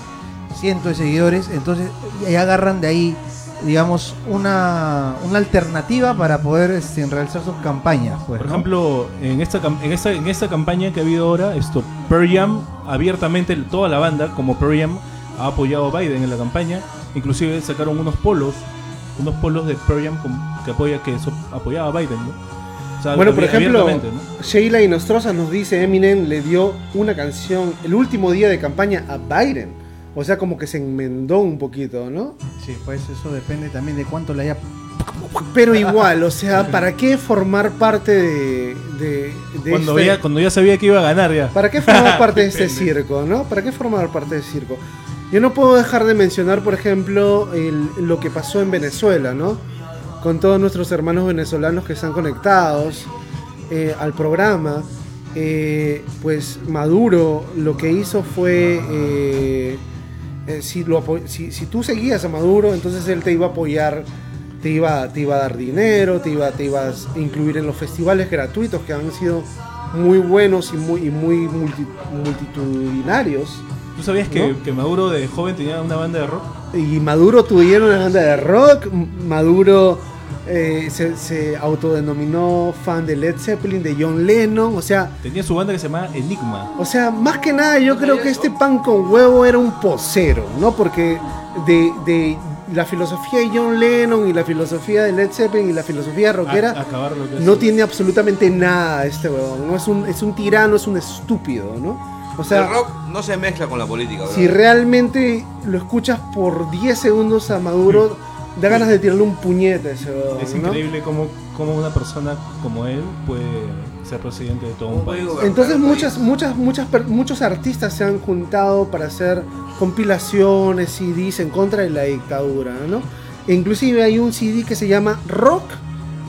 cientos de seguidores, entonces y agarran de ahí, digamos, una, una alternativa para poder este, realizar sus campañas. Pues, Por ¿no? ejemplo, en esta, en, esta, en esta campaña que ha habido ahora, esto, Pearl Jam, abiertamente toda la banda, como Pearl Jam, ha apoyado a Biden en la campaña. Inclusive sacaron unos polos, unos polos de Pearl Jam que, apoya, que apoyaba a Biden, ¿no? O sea, Bueno, por ejemplo. Sheila Inostroza nos dice Eminem le dio una canción el último día de campaña a Biden. O sea, como que se enmendó un poquito, ¿no? Sí, pues eso depende también de cuánto le haya [LAUGHS] Pero igual, o sea, [LAUGHS] ¿para qué formar parte de, de, de Cuando, este- ya, cuando ya sabía que iba a ganar ya. ¿Para qué formar parte de [LAUGHS] este circo, no? ¿Para qué formar parte del circo? Yo no puedo dejar de mencionar, por ejemplo, el- lo que pasó en Venezuela, ¿no? Con todos nuestros hermanos venezolanos que están conectados eh, al programa. Eh, pues Maduro lo que hizo fue, eh, si, lo apo- si, si tú seguías a Maduro, entonces él te iba a apoyar, te iba, te iba a dar dinero, te iba, te ibas a incluir en los festivales gratuitos que han sido muy buenos y muy, y muy multi- multitudinarios. ¿Tú sabías que, que Maduro de joven tenía una banda de rock? Y Maduro tuvieron una banda de rock. Maduro eh, se, se autodenominó fan de Led Zeppelin, de John Lennon. O sea, Tenía su banda que se llamaba Enigma. o sea, más que nada yo creo que este pan con huevo era un posero, ¿no? Porque de, de la filosofía de John Lennon y la filosofía de Led Zeppelin y la filosofía rockera A- no tiene absolutamente nada este huevón. No es un, es un tirano, es un estúpido, ¿no? O sea, el rock no se mezcla con la política. si brother. realmente lo escuchas por 10 segundos a Maduro, da ganas de tirarle un puñete a ese Es ¿no? increíble cómo, cómo una persona como él puede ser presidente de todo un ¿Cómo puede país. Entonces muchas, muchas, muchas, muchos artistas se han juntado para hacer compilaciones, CDs en contra de la dictadura, ¿no? E inclusive hay un CD que se llama Rock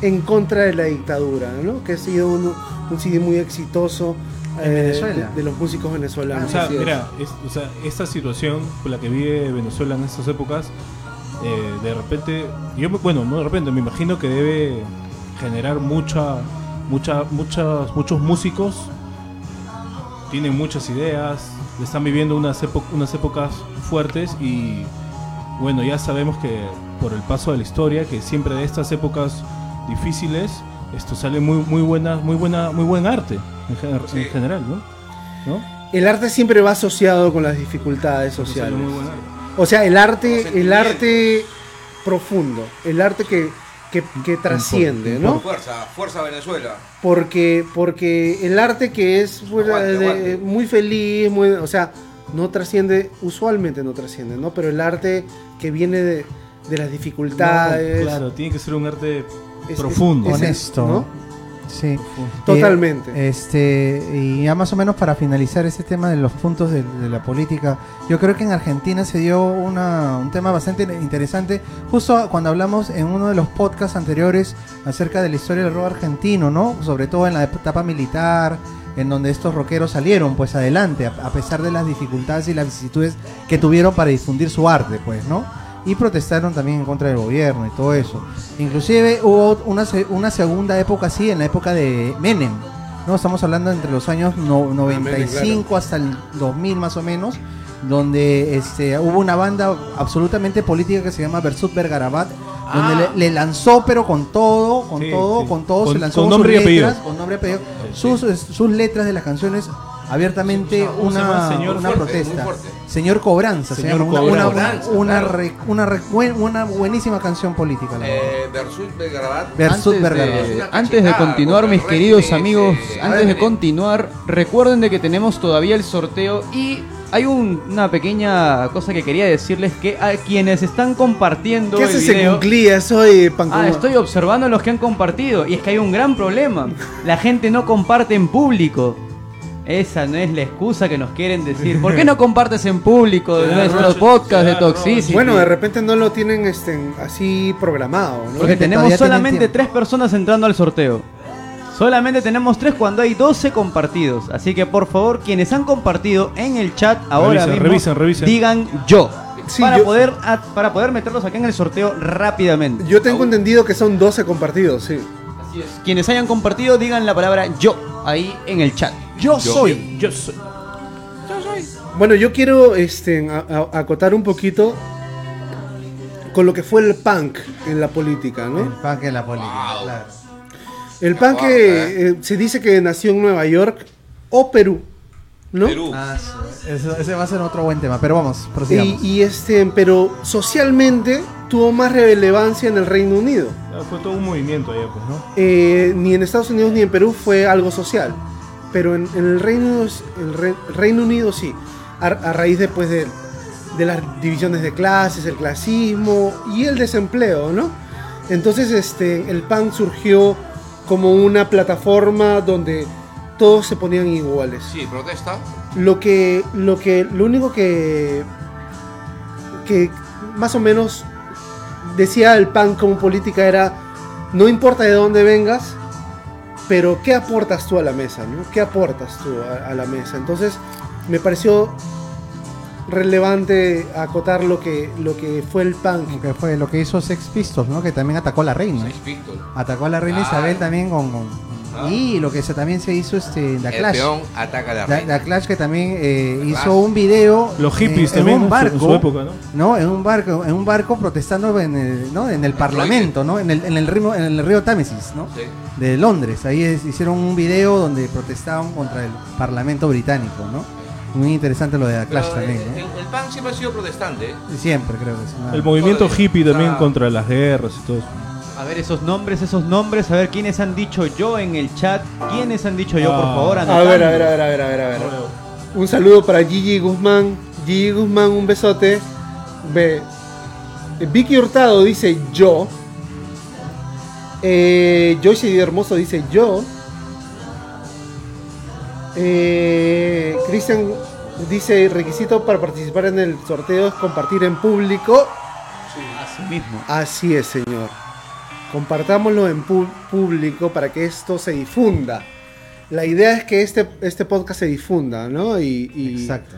en contra de la dictadura, ¿no? Que ha sido un, un CD muy exitoso En eh, Venezuela. de, de los músicos venezolanos. O sea, mira, es- o sea, esta situación por la que vive Venezuela en estas épocas, eh, de repente, yo me- bueno, no de repente, me imagino que debe generar mucha, mucha, muchas, muchos músicos, tienen muchas ideas, están viviendo unas, epo- unas épocas fuertes y bueno, ya sabemos que por el paso de la historia, que siempre de estas épocas difíciles, esto sale muy, muy buena, muy buena, muy buen arte en, gen- en general, ¿no? ¿No? El arte siempre va asociado con las dificultades sociales. muy buen arte. O sea, el arte, el arte profundo, el arte que, que, que trasciende, ¿no? Fuerza, fuerza Venezuela. Porque, porque el arte que es pues, Aguante, de- aguante. muy feliz, muy, o sea, no trasciende, usualmente no trasciende, ¿no? Pero el arte que viene de, de las dificultades. No, claro, tiene que ser un arte es- profundo. es- es- Honesto. ¿no? Sí. Totalmente. Eh, este, y ya más o menos para finalizar este tema de los puntos de, de la política, yo creo que en Argentina se dio una, un tema bastante interesante, justo cuando hablamos en uno de los podcasts anteriores acerca de la historia del rock argentino, ¿no? Sobre todo en la etapa militar, en donde estos rockeros salieron pues adelante, a, a pesar de las dificultades y las vicisitudes que tuvieron para difundir su arte, pues, ¿no? Y protestaron también en contra del gobierno y todo eso. Inclusive hubo una, una segunda época así, en la época de Menem. No, estamos hablando entre los años no- 95 hasta el 2000 más o menos, donde este, hubo una banda absolutamente política que se llama Versut Vergarabat, donde le, le lanzó pero con todo, con Sí, todo, sí. con todo, Con- se lanzó con sus nombre y apellido. letras, con nombre y apellido, sus, sus letras de las canciones abiertamente una, Señor una fuerte, protesta. Señor Cobranza, se Señor llama, una, una, Cobranza. una, una, claro. re- una re- buen- una buenísima canción política. Eh, Versus Belgrabat. Versut Antes antes de continuar, mis queridos amigos, antes de continuar, recuerden de que tenemos todavía el sorteo y hay un- una pequeña cosa que quería decirles que a quienes están compartiendo ¿Qué haces en? Soy Pancoma. Ah, estoy observando los que han compartido y es que hay un gran problema. La gente no comparte en público. Esa no es la excusa que nos quieren decir. [LAUGHS] ¿Por qué no compartes en público roche, podcasts te de Toxicity? Bueno, de repente no lo tienen este, así programado, ¿no? Porque tenemos tienen solamente tres personas entrando al sorteo. Solamente tenemos tres cuando hay 12 compartidos. Así que por favor, quienes han compartido en el chat ahora Revisen, mismo, revisen, revisen. digan yo. Sí, para, yo- Poder, a- para poder meterlos acá en el sorteo rápidamente. Yo tengo entendido que son 12 compartidos, sí. Así es. Quienes hayan compartido, digan la palabra yo ahí en el chat. Yo soy. Yo soy. Bueno, yo quiero este, a- a- acotar un poquito con lo que fue el punk en la política, El ¿no? punk en la política, claro. El punk que eh, se dice que nació en Nueva York o Perú, ¿no? Perú. Ah, sí. Ese va a ser otro buen tema, pero vamos, prosigamos. Y, y, este, pero socialmente tuvo más relevancia en el Reino Unido. Ah, Fue todo un movimiento allá, pues, ¿no? Eh, ni en Estados Unidos ni en Perú fue algo social. Pero en, en el, Reino, el Re- Reino Unido sí. A, a raíz después de, de las divisiones de clases, el clasismo y el desempleo, ¿no? Entonces este, el punk surgió como una plataforma donde todos se ponían iguales. Sí, protesta. Lo que, lo que, lo único que, que más o menos decía el PAN como política era, no importa de dónde vengas, pero ¿qué aportas tú a la mesa? ¿no? ¿Qué aportas tú a, a la mesa? Entonces me pareció relevante acotar lo que, lo que fue el PAN. Lo que fue lo que hizo Sex Pistols, ¿no? Que también atacó a la reina. Seis Pistols. Atacó a la reina Ah. Isabel también con, con-. Y lo que se, también se hizo este la El Clash. peón ataca a la La, reina. la Clash que también eh, hizo un video Los eh, hippies en también, un ¿no? barco, En su época, ¿no? ¿no? En un barco, en un barco protestando en el, ¿no? en el Parlamento, ¿no? En el, en el río, en el río Támesis, ¿no? Sí. De Londres. Ahí es- hicieron un video donde protestaban contra el Parlamento británico, ¿no? Muy interesante lo de la Clash Pero, también, eh, ¿no? el, el PAN siempre ha sido protestante. Siempre creo que sí. El movimiento hippie también Ah. contra las guerras y todo eso. A ver esos nombres, esos nombres, a ver quiénes han dicho yo en el chat, quiénes han dicho yo, por Ah. favor, A anotando. ver, a ver, a ver, a ver, a ver, a ver. Un saludo para Gigi Guzmán. Gigi Guzmán, un besote. Ve. Vicky Hurtado dice yo. Eh, Joyce Di Hermoso dice yo. Eh, Cristian dice requisito para participar en el sorteo es compartir en público. Así mismo. Así es, señor. Compartámoslo en pu- público para que esto se difunda. La idea es que este, este podcast se difunda, ¿no? Y, y- Exacto.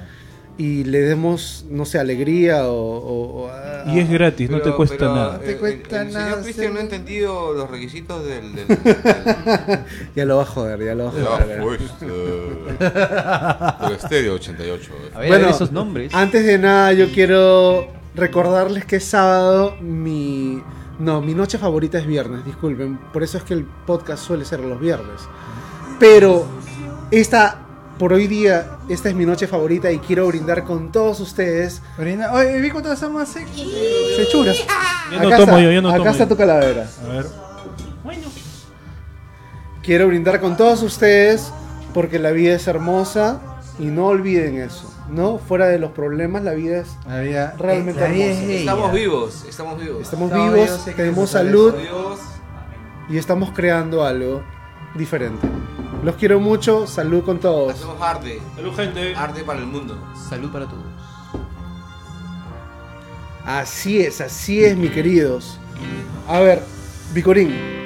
y le demos, no sé, alegría o... o- o a- Y es gratis, no te Pero- cuesta pero, nada. eh, No te cuesta el, el nada, señor Cristian no ha entendido los requisitos del. del- del- [LAUGHS] Ya lo va a joder, ya lo va a Ya, joder. pues, eh, del Estéreo 88. eh. A ver, Bueno, a ver esos nombres. Antes de nada, yo quiero recordarles que es sábado mi... No, mi noche favorita es viernes, disculpen. Por eso es que el podcast suele ser los viernes. Pero esta, por hoy día, esta es mi noche favorita y quiero brindar con todos ustedes. Marina, Oye, vi cuánto está más seco. Sechuras. Ya no Acá tomo está, yo, ya no acá tomo está yo. tu calavera. A ver. Quiero brindar con todos ustedes porque la vida es hermosa y no olviden eso, ¿no? Fuera de los problemas, la vida es... Realmente la vida hermoso. es ella. Estamos vivos, estamos vivos. Estamos vivos, que tenemos salud y estamos creando algo diferente. Los quiero mucho, salud con todos. Hacemos arte. Salud, gente. Arte para el mundo. Salud para todos. Así es, así es, mi queridos. A ver, Vicorín.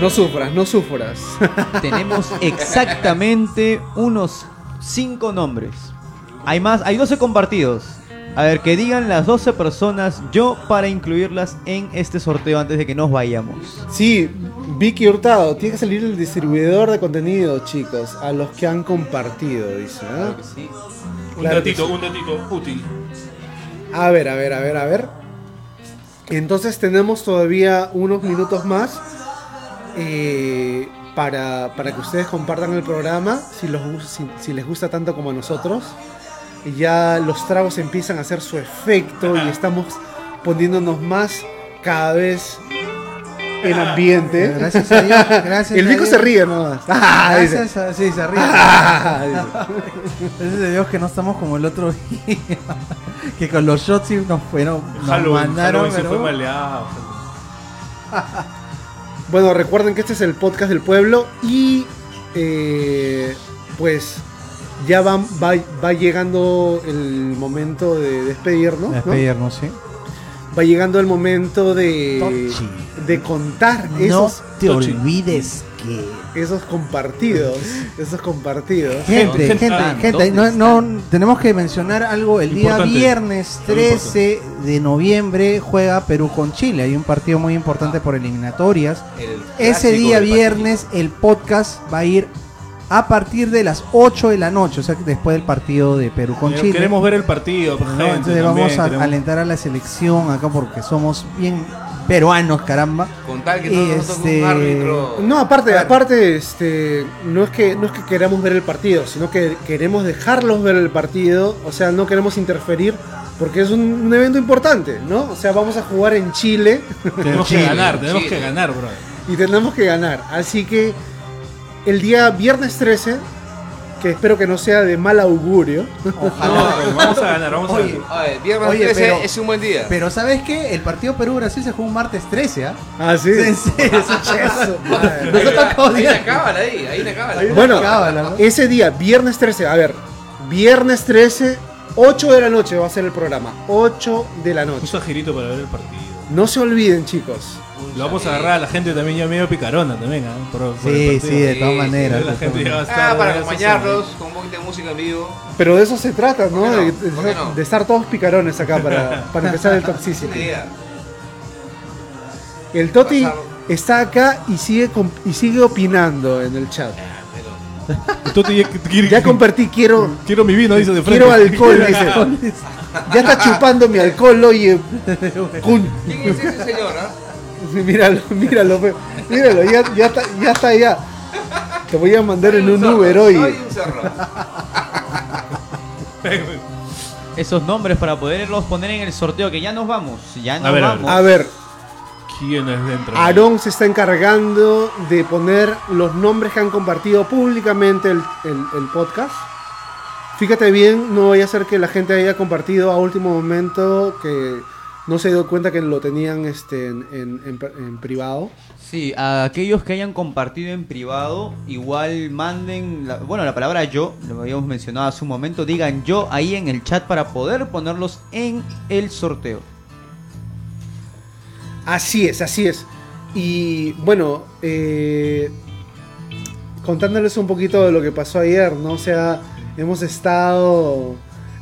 No sufras, no sufras. [LAUGHS] Tenemos exactamente unos 5 nombres. Hay más, hay 12 compartidos. A ver, que digan las 12 personas yo para incluirlas en este sorteo antes de que nos vayamos. Sí, Vicky Hurtado, tiene que salir el distribuidor de contenido, chicos, a los que han compartido, dice. ¿eh? Un Claro que datito, sí. un datito útil. A ver, a ver, a ver, a ver. Entonces tenemos todavía unos minutos más eh, para, para que ustedes compartan el programa, si, los, gus- si, si les gusta tanto como a nosotros. Y ya los tragos empiezan a hacer su efecto y estamos poniéndonos más cada vez en ambiente. Gracias a Dios. [LAUGHS] Gracias El Vico se ríe nomás. [LAUGHS] Ah. Gracias a, sí, se ríe. Ah. [LAUGHS] Gracias a Dios que no estamos como el otro día. que con los shots nos fueron. Nos Halloween, mandaron. Halloween se pero- fue maleado. Bueno, recuerden que este es el podcast del pueblo y eh, pues ya va, va, va llegando el momento de despedirnos. ¿no? Despedirnos, sí. Va llegando el momento de, Tochi. de contar No esos, te Tochi. olvides que. esos compartidos. [LAUGHS] Esos compartidos. Gente, Gente, gente, ah, gente, ¿dónde no, no, tenemos que mencionar algo. El día Importante. viernes Algo 13 de noviembre juega Perú con Chile. Hay un partido muy importante por eliminatorias. El Ese día viernes el podcast va a ir a partir de las 8 de la noche, o sea, después del partido de Perú con Chile. Queremos ver el partido, ¿no? gente, Entonces también, vamos a queremos- alentar a la selección acá porque somos bien peruanos, caramba. Con tal que Y no nos toque este- un árbitro. No, aparte, aparte, este, no es que no es que queramos ver el partido, sino que queremos dejarlos ver el partido, o sea, no queremos interferir porque es un, un evento importante, ¿no? O sea, vamos a jugar en Chile Tenemos [LAUGHS] que ganar, tenemos Chile. que ganar, bro. y tenemos que ganar. Así que el día viernes 13, que espero que no sea de mal augurio, Ojalá. No, vamos a ganar, vamos a Oye, ganar. Oye, viernes Oye, 13 pero- es un buen día. Pero ¿sabes qué? El partido Perú-Brasil se juega un martes 13, ¿ah? Ah, sí. [LAUGHS] En serio, [LAUGHS] eso Eso, Nos Hay ha una- tocado hay día. una cábala ahí, hay una cábala. Bueno, Cábala, ¿no? ese día, viernes 13, a ver, viernes 13, 8 de la noche va a ser el programa. 8 de la Un noche. sajerito para ver el partido. No se olviden, chicos. Lo vamos a agarrar a la gente también ya medio picarona también, ¿ah? Por- por Sí, sí, de todas Sí, maneras. La gente todas ya va a maneras. estar- Ah, para ya acompañarlos con un poquito de música en vivo. Pero de eso se trata, ¿no? De, estar todos picarones acá para, [LAUGHS] para empezar el Toxicity. El Toti está acá y sigue, y sigue opinando en el chat. Te- quiero, Ya [LAUGHS] compartí, quiero, quiero mi vino, dice de frente. quiero [LAUGHS] alcohol, dice. Ya está chupando mi alcohol, oye. ¿Quién es ese señor, [LAUGHS] Míralo, míralo, míralo, ya, ya, está, ya está allá. Te voy a mandar en un Uber, un cerro. Esos nombres para poderlos poner en el sorteo, que ya nos vamos. Ya nos A ver, a ver. vamos. A ver, ¿Quién es dentro? Aarón se está encargando de poner los nombres que han compartido públicamente el, el- el podcast. Fíjate bien, no vaya a ser que la gente haya compartido a último momento que no se dio cuenta que lo tenían este, en, en- en- en privado. Sí, a aquellos que hayan compartido en privado, igual manden, la- bueno, la palabra yo, lo habíamos mencionado hace un momento, digan yo ahí en el chat para poder ponerlos en el sorteo. Así es, así es. Y bueno, eh, contándoles un poquito de lo que pasó ayer, ¿no? O sea, hemos estado,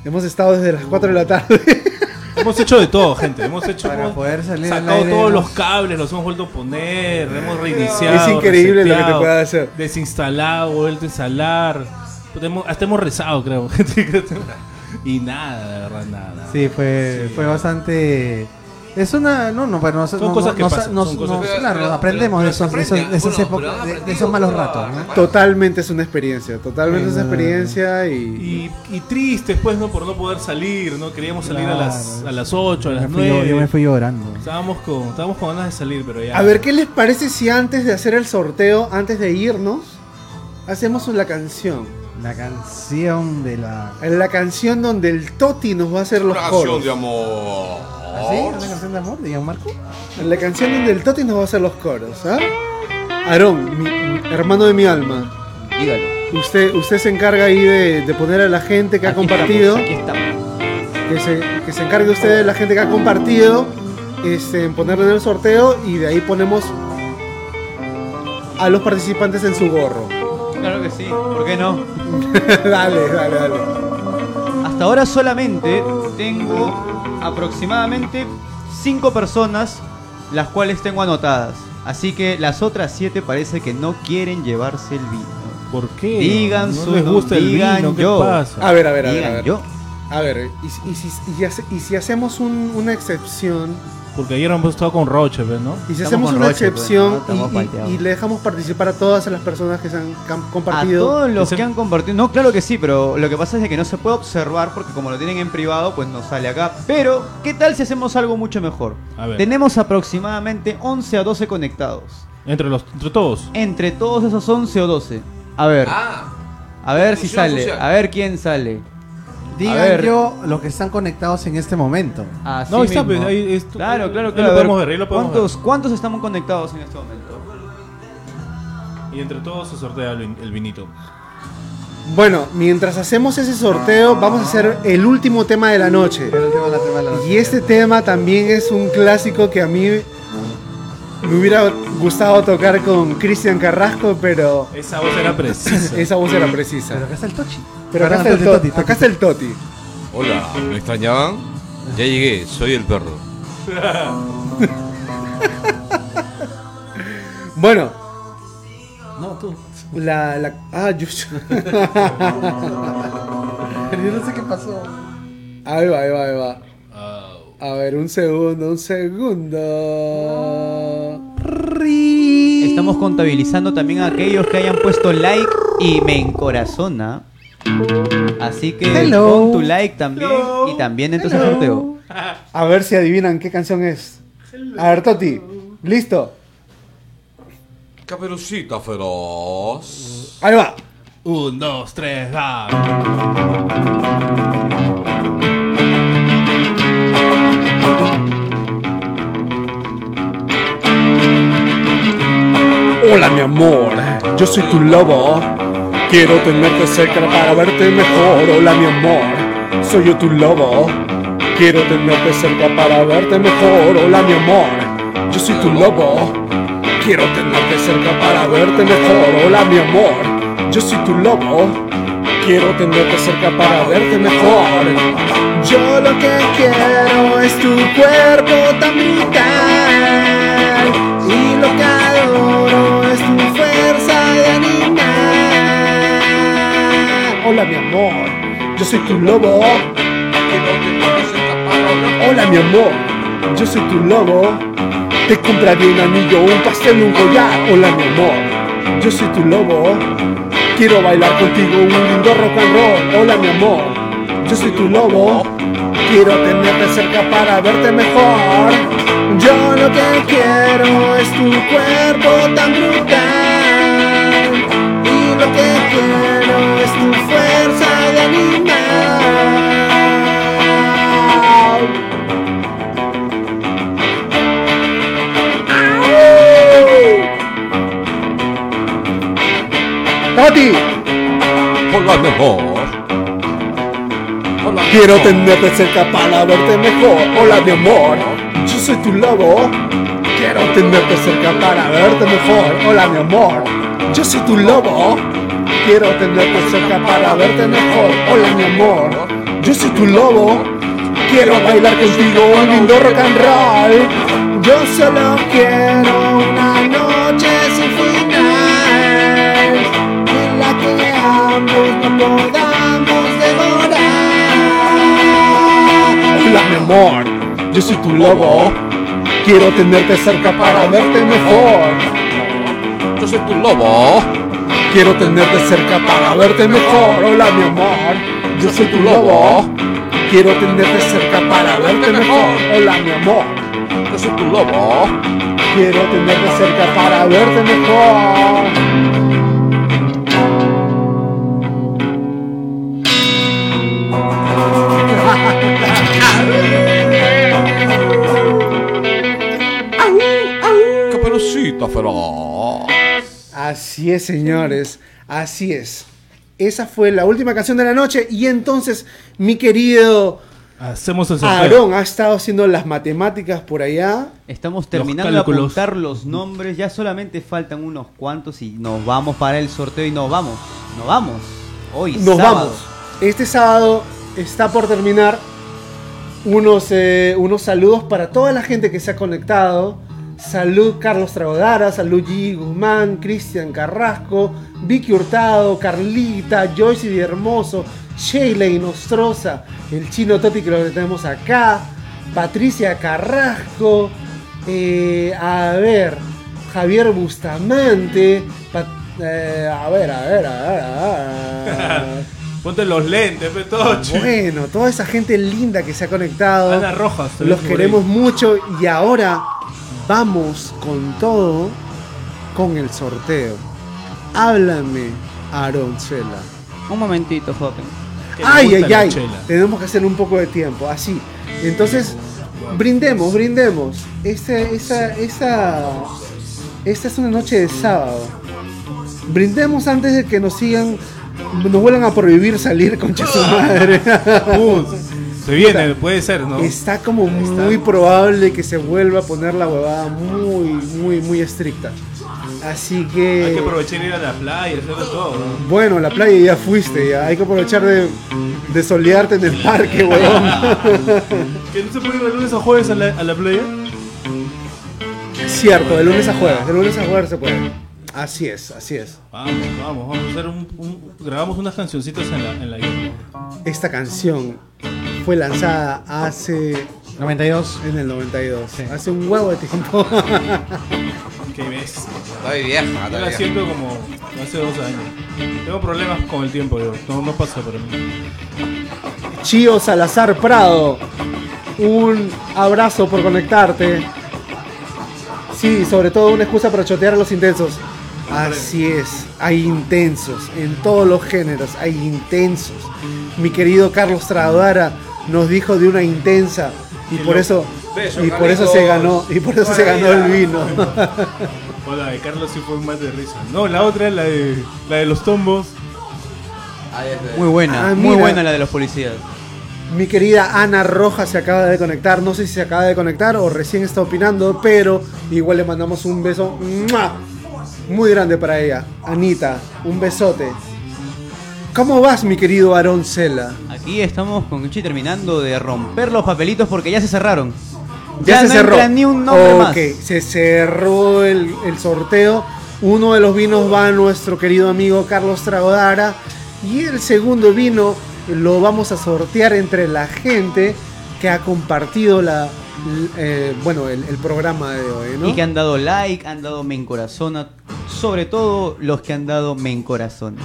hemos estado desde las 4 de la tarde. [LAUGHS] Hemos hecho de todo, gente. Hemos hecho Para hemos poder salir al sacado aire, todos hemos- los cables, los hemos vuelto a poner, hemos reiniciado. Es increíble lo que te puede hacer. Desinstalado, vuelto a instalar. Hemos- Hasta hemos rezado, [LAUGHS] creo. y nada, de verdad, nada. Sí, fue, Sí. fue bastante. Es una. No, no, pero no, Son no- cosas no- que pasan, nos- son cosas nos- que- claro, aprendemos pero- de, esos, de, esos- malos ratos, ¿no? Totalmente es una experiencia, totalmente es una experiencia y... Y, y tristes, pues, ¿no? Por no poder salir, ¿no? Queríamos salir a, las, a las 8, a Yo las me fui- yo- 9. yo me fui llorando. Estábamos con, estábamos con ganas de salir, pero ya. A ver, ¿qué les parece si antes de hacer el sorteo, antes de irnos, hacemos la canción? La canción de la. La canción donde el Toti nos va a hacer los canción coros. de amor. ¿Así? ¿Una canción de amor de Gianmarco? La canción donde el Toti nos va a hacer los coros, ¿ah? Aarón, mi- mi hermano de mi alma, Dígalo. usted, usted se encarga ahí de, de poner a la gente que ha Aquí compartido, estamos, aquí estamos. que se, que se encargue usted de la gente que ha compartido, este, en ponerlo en el sorteo y de ahí ponemos a los participantes en su gorro. Claro que sí, ¿por qué no? [LAUGHS] dale, dale, dale. Hasta ahora solamente tengo aproximadamente 5 personas las cuales tengo anotadas. Así que las otras 7 parece que no quieren llevarse el vino. ¿Por qué? Digan no su les gusta el digan vino, ¿qué yo. pasa? A ver, a ver, a ver. Digan A ver, yo. A ver, y, si- y si, y hace- y si hacemos un- una excepción, Porque ayer hemos estado con Roche, ¿ves, ¿no? y si Estamos hacemos con una Roche, pues, excepción y- y, palteados. y le dejamos participar a todas las personas que se han que han A compartido. todos los Ese- que han compartido. No, claro que sí, pero lo que pasa es de que no se puede observar porque como lo tienen en privado, pues no sale acá. Pero, ¿qué tal si hacemos algo mucho mejor? A ver. Tenemos aproximadamente 11 a 12 conectados. Entre, los, entre todos. Entre todos esos 11 o 12. A ver, Ah, a ver si sale. social. A ver quién sale. Digan ver. yo los que están conectados en este momento. Así No, ahí está, mismo. ahí es- Claro, claro, ahí claro. lo A podemos ver, ahí lo podemos ¿Cuántos, ¿Cuántos estamos conectados en este momento? Y entre todos se sortea el, vin- el vinito. Bueno, mientras hacemos ese sorteo, vamos a hacer el último tema de la noche. Pero el tema de la tema de la noche. Y este tema también es un clásico que a mí me hubiera gustado tocar con Cristian Carrasco, pero Esa voz era precisa. [LAUGHS] esa voz era precisa. Pero acá está el Tochi. Pero acá está el Toti, Toti. Toti, Acá está el Toti. hola, ¿me extrañaban? Ya llegué, soy el perro. [LAUGHS] Bueno, No, tú. la, la ah, yo, [LAUGHS] Yo no sé qué pasó. ahí va, ahí va, ahí va. A ver, un segundo, un segundo. Estamos contabilizando también a aquellos que hayan puesto like y me encorazona. Así que Hello. pon tu like también y también entonces el sorteo. A ver si adivinan qué canción es. A ver, Toti, ¿listo? Caperucita feroz. Ahí va. Un, dos, tres, va. Hola mi amor, yo soy tu lobo. Quiero tenerte cerca para verte mejor. Hola mi amor, soy yo tu lobo. Quiero tenerte cerca para verte mejor. Hola mi amor, yo soy tu lobo. Quiero tenerte cerca para verte mejor. Hola mi amor, yo soy tu lobo. Quiero tenerte cerca para verte mejor. Yo lo que quiero es tu cuerpo tan brutal. Y lo que Hola mi amor, yo soy tu lobo. Hola mi amor, yo soy tu lobo. Te compraría un anillo, un pastel, un collar. Hola mi amor, yo soy tu lobo. Quiero bailar contigo un lindo rock and roll. Hola mi amor, Yo soy tu lobo. Quiero tenerte cerca para verte mejor. Yo lo que quiero es tu cuerpo tan brutal. Y lo que quiero Tati, Hola, mejor. Hola, quiero mejor. tenerte cerca para verte mejor. Hola, mi amor, yo soy tu lobo. Quiero tenerte cerca para verte mejor. Hola, mi amor, yo soy tu lobo. Quiero tenerte cerca para verte mejor. Hola, mi amor, yo soy tu lobo. Quiero bailar contigo un lindo rock and roll. Yo solo quiero una noche sin final en la que ambos no podamos devorar. Hola mi amor, yo soy tu lobo. Quiero tenerte cerca para verte mejor. Yo soy tu lobo. Quiero tenerte cerca para verte mejor. Hola mi amor, yo soy tu lobo. Quiero tenerte cerca para verte mejor. Hola mi amor, Yo soy tu lobo. quiero tenerte cerca para verte mejor. Así es, señores. Así es. Esa fue la última canción de la noche. Y entonces, mi querido Hacemos el sorteo. Aarón ha estado haciendo las matemáticas por allá. Estamos terminando de apuntar los nombres, ya solamente faltan unos cuantos y nos vamos para el sorteo y nos vamos. Nos vamos. Hoy, Nos sábado. vamos. Este sábado está por terminar unos, eh, unos saludos para toda la gente que se ha conectado. Salud Carlos Tragodara, salud G. Guzmán, Cristian Carrasco, Vicky Hurtado, Carlita, Joyce Di Hermoso, Sheila Nostroza, el chino Toti que lo tenemos acá, Patricia Carrasco, eh, a ver, Javier Bustamante, eh, a ver, a ver, a ver, a ver. [LAUGHS] Ponte los lentes, pe, Tochi. Bueno, toda esa gente linda que se ha conectado. Ana Rojas. Los queremos mucho y ahora vamos con todo con el sorteo. Háblame, Aroncela. Un momentito, le Ay, ay, ay. chela. Tenemos que hacer un poco de tiempo, así. Entonces, brindemos, brindemos. Esa, esa, esa, esta es una noche de sábado. Brindemos antes de que nos sigan, nos vuelvan a prohibir salir con su [LAUGHS] madre. Se viene, puede ser, ¿no? Está como muy probable que se vuelva a poner la huevada muy, muy, muy estricta. Así Hay que. que aprovechar ir a la playa, hacer todo. ¿no? Bueno, la playa ya fuiste, ya. Hay que aprovechar de, de solearte en el parque, weón. [LAUGHS] ¿Que no se puede ir de lunes a jueves a la, a la playa? Cierto, de lunes a jueves. De lunes a jueves se puede. Así es, así es. Vamos, vamos, vamos a hacer un, un- grabamos unas cancioncitas en la, en la. Esta canción fue lanzada hace. 92. En el 92. Hace un huevo de tiempo. [LAUGHS] Qué ves. Está muy vieja, está Yo la siento como hace dos años. Tengo problemas con el tiempo, yo. No, no pasa por mí. Chío Salazar Prado, un abrazo por conectarte. Sí, sobre todo una excusa para chotear a los intensos. Así es, hay intensos, en todos los géneros, hay intensos. Mi querido Carlos Traudara nos dijo de una intensa y por eso y por eso se ganó y por eso se ganó el vino. [LAUGHS] Hola, de Carlos sí fue más de risa. No, la otra es la de, la de los tombos. Muy buena, Ah, muy buena la de los policías. Mi querida Ana Rojas se acaba de conectar. No sé si se acaba de conectar o recién está opinando, pero igual le mandamos un beso muy grande para ella. Anita, un besote. ¿Cómo vas, mi querido Aaron Cela? Aquí estamos con Gucci terminando de romper los papelitos porque ya se cerraron. Ya, se no cerró. entra ni un nombre ok, más. se cerró el, el sorteo. Uno de los vinos va a nuestro querido amigo Carlos Tragodara. Y el segundo vino lo vamos a sortear entre la gente que ha compartido la, eh, bueno, el, el programa de hoy, ¿no? Y que han dado like, han dado me encorazona. Sobre todo los que han dado me encorazona.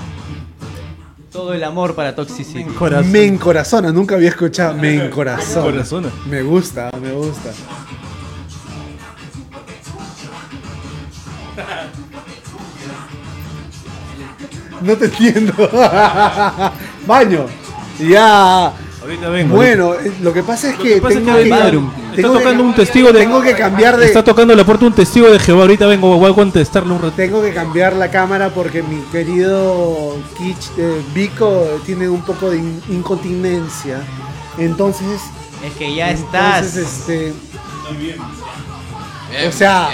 Todo el amor para Toxicity. Me encorazona, nunca había escuchado. Me encorazona. Encorazona. Me gusta, me gusta. No te entiendo. [LAUGHS] Baño. Ya. Ahorita vengo. Bueno, eh, lo que pasa es que es tengo que que, está que- tocando un testigo de- tengo que cambiar de Está tocando la puerta un testigo de Jehová. Ahorita vengo, voy a contestarle un rato. tengo que cambiar la cámara porque mi querido Kitsch, eh, Vico tiene un poco de in- incontinencia. Entonces, Es que ya entonces estás. este Bien, O sea-.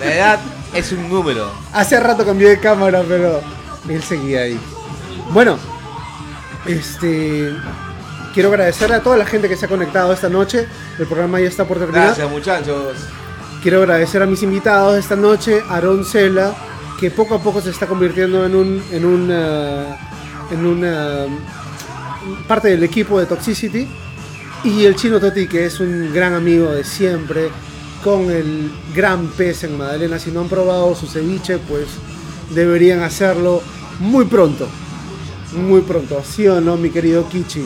La edad es un número. Hace rato cambié de cámara, pero él seguía ahí. Bueno, este quiero agradecer a toda la gente que se ha conectado esta noche. El programa ya está por terminar. Gracias, muchachos. Quiero agradecer a mis invitados esta noche, Aaron Cela, que poco a poco se está convirtiendo en un en una en una parte del equipo de Toxicity y el Chino Toti, que es un gran amigo de siempre con el gran pez en Magdalena. Si no han probado su ceviche, pues deberían hacerlo muy pronto. Muy pronto, ¿sí o no, mi querido Kichi?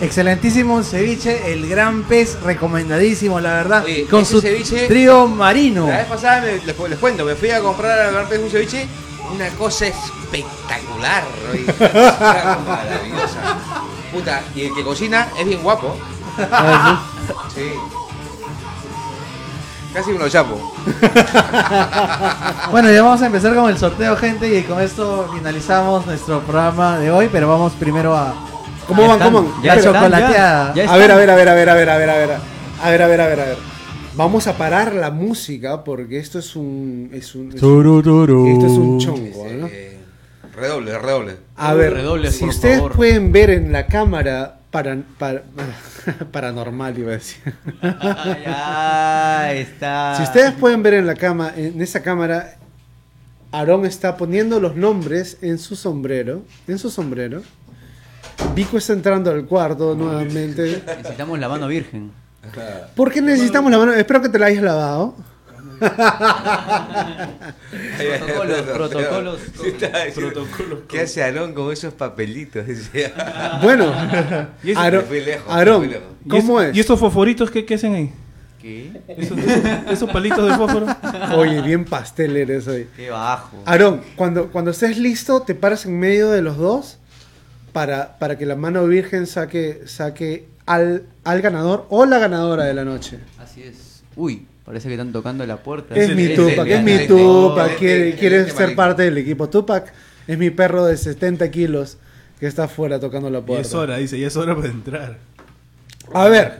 Excelentísimo ceviche, el gran pez, recomendadísimo, la verdad. Oye, con ese su ceviche- trío marino. La vez pasada me- les, les cuento, me fui a comprar al Gran Pez un ceviche, una cosa espectacular, oye, maravillosa. Puta, y el que cocina es bien guapo. [LAUGHS] Sí. Casi uno chapo. Bueno, ya vamos a empezar con el sorteo, gente, y con esto finalizamos nuestro programa de hoy, pero vamos primero a ¿Cómo van? ¿Cómo van? ya la están, chocolateada. A ver, a ver, a ver, a ver, a ver, a ver, a ver. A ver, a ver, a ver, a ver. Vamos a parar la música porque esto es un. Es un es un- esto es un chongo, ¿no? Eh, redoble, redoble. A ver, redobles, si ustedes favor. pueden ver en la cámara para, para- [LAUGHS] paranormal, iba a decir. Ya está. Si ustedes pueden ver en la cama, en esa cámara, Aarón está poniendo los nombres en su sombrero, en su sombrero. Vico está entrando al cuarto nuevamente. Necesitamos la mano virgen. ¿Por qué necesitamos la mano? Espero que te la hayas lavado. Protocolos, [LAUGHS] protocolos. ¿Qué hace Alon con esos papelitos? Decía. [LAUGHS] Bueno, [LAUGHS] Y eso- Aarón, Me fui lejos, Aarón, me fui lejos. ¿cómo ¿Y es-? ¿Y estos fosforitos qué, qué hacen ahí? ¿Qué? ¿Esos, esos- esos palitos de fósforo? Oye, bien pastel eres hoy. Qué bajo. Aarón, cuando, cuando estés listo, te paras en medio de los dos para, para que la mano virgen saque, saque al, al ganador o la ganadora de la noche. Así es. Uy, parece que están tocando la puerta. Es mi Tupac, es mi Tupac. Quiere, ser parte del equipo. Tupac es mi perro de 70 kilos que está afuera tocando la Y es puerta. hora, dice, ya es hora para entrar. A ver,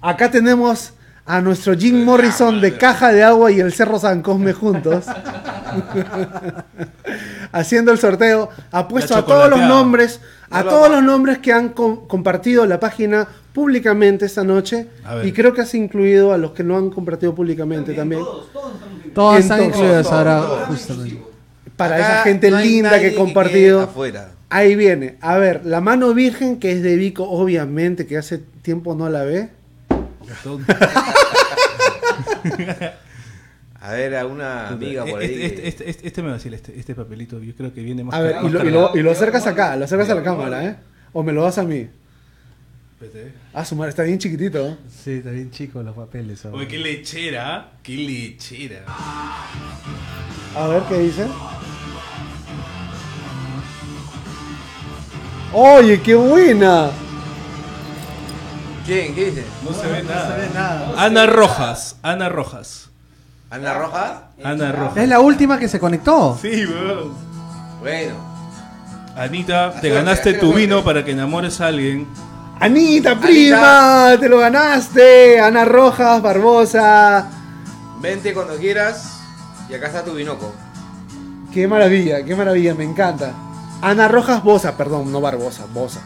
acá tenemos a nuestro Jim Morrison de Caja de Agua y el Cerro San Cosme juntos. [LAUGHS] Haciendo el sorteo. Ha puesto La a todos los nombres, a todos los nombres que han com- compartido la página públicamente esta noche. A. Y creo que has incluido a los que no han compartido públicamente también. Todos están Entonces- incluidos ahora, justamente. Para Acá esa gente no linda que ha quede compartido. afuera. Ahí viene. A ver, la mano virgen que es de Vico, obviamente, que hace tiempo no la ve. A ver, a una amiga por ahí. Este, este, este, este, este me vacila, este, este papelito. Yo creo que viene más A ver, cargado. y lo, y lo- y lo acercas acá, lo acercas a la cámara, ¿eh? O me lo das a mí. Ah, su madre, está bien chiquitito. ¿eh? Sí, está bien chicos los papeles. ahora. Oye, qué lechera, qué lechera. A ver qué dice. Oye, qué buena. ¿Quién? ¿Qué dice? No se ve No nada. se ve nada. Ana Rojas, Ana Rojas. ¿Ana Roja? Ana Rojas. Es la última que se conectó. Sí, weón. Bueno. Anita, te ganaste tu vino para que enamores a alguien. Anita, prima, te lo ganaste. Ana Rojas, Barbosa. Vente cuando quieras. Y acá está tu binoco. Qué maravilla, qué maravilla, me encanta. Ana Rojas Bosa, perdón, no Barbosa, Bosa.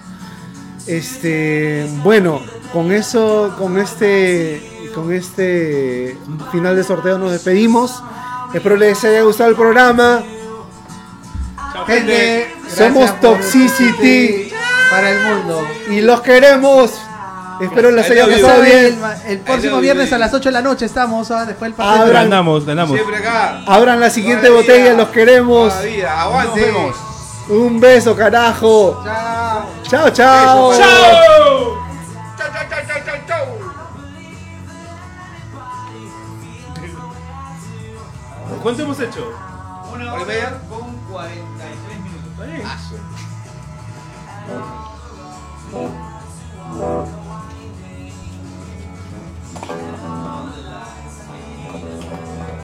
Este, bueno, con eso, con este, con este final de sorteo nos despedimos. Espero les haya gustado el programa. Gente, somos gracias por Toxicity para el mundo. Y los queremos. Espero los hayan pasado bien. El, próximo viernes a las 8 de la noche estamos, ¿ah? después del partido. Abran, andamos, andamos. Siempre acá. Abran la siguiente botella, los queremos. Un beso, carajo. Chao. Chao, chao. Chao. Chao, chao, chao, chao, chao. ¿Cuánto hemos hecho? Una hora con 43 minutos. Thank you.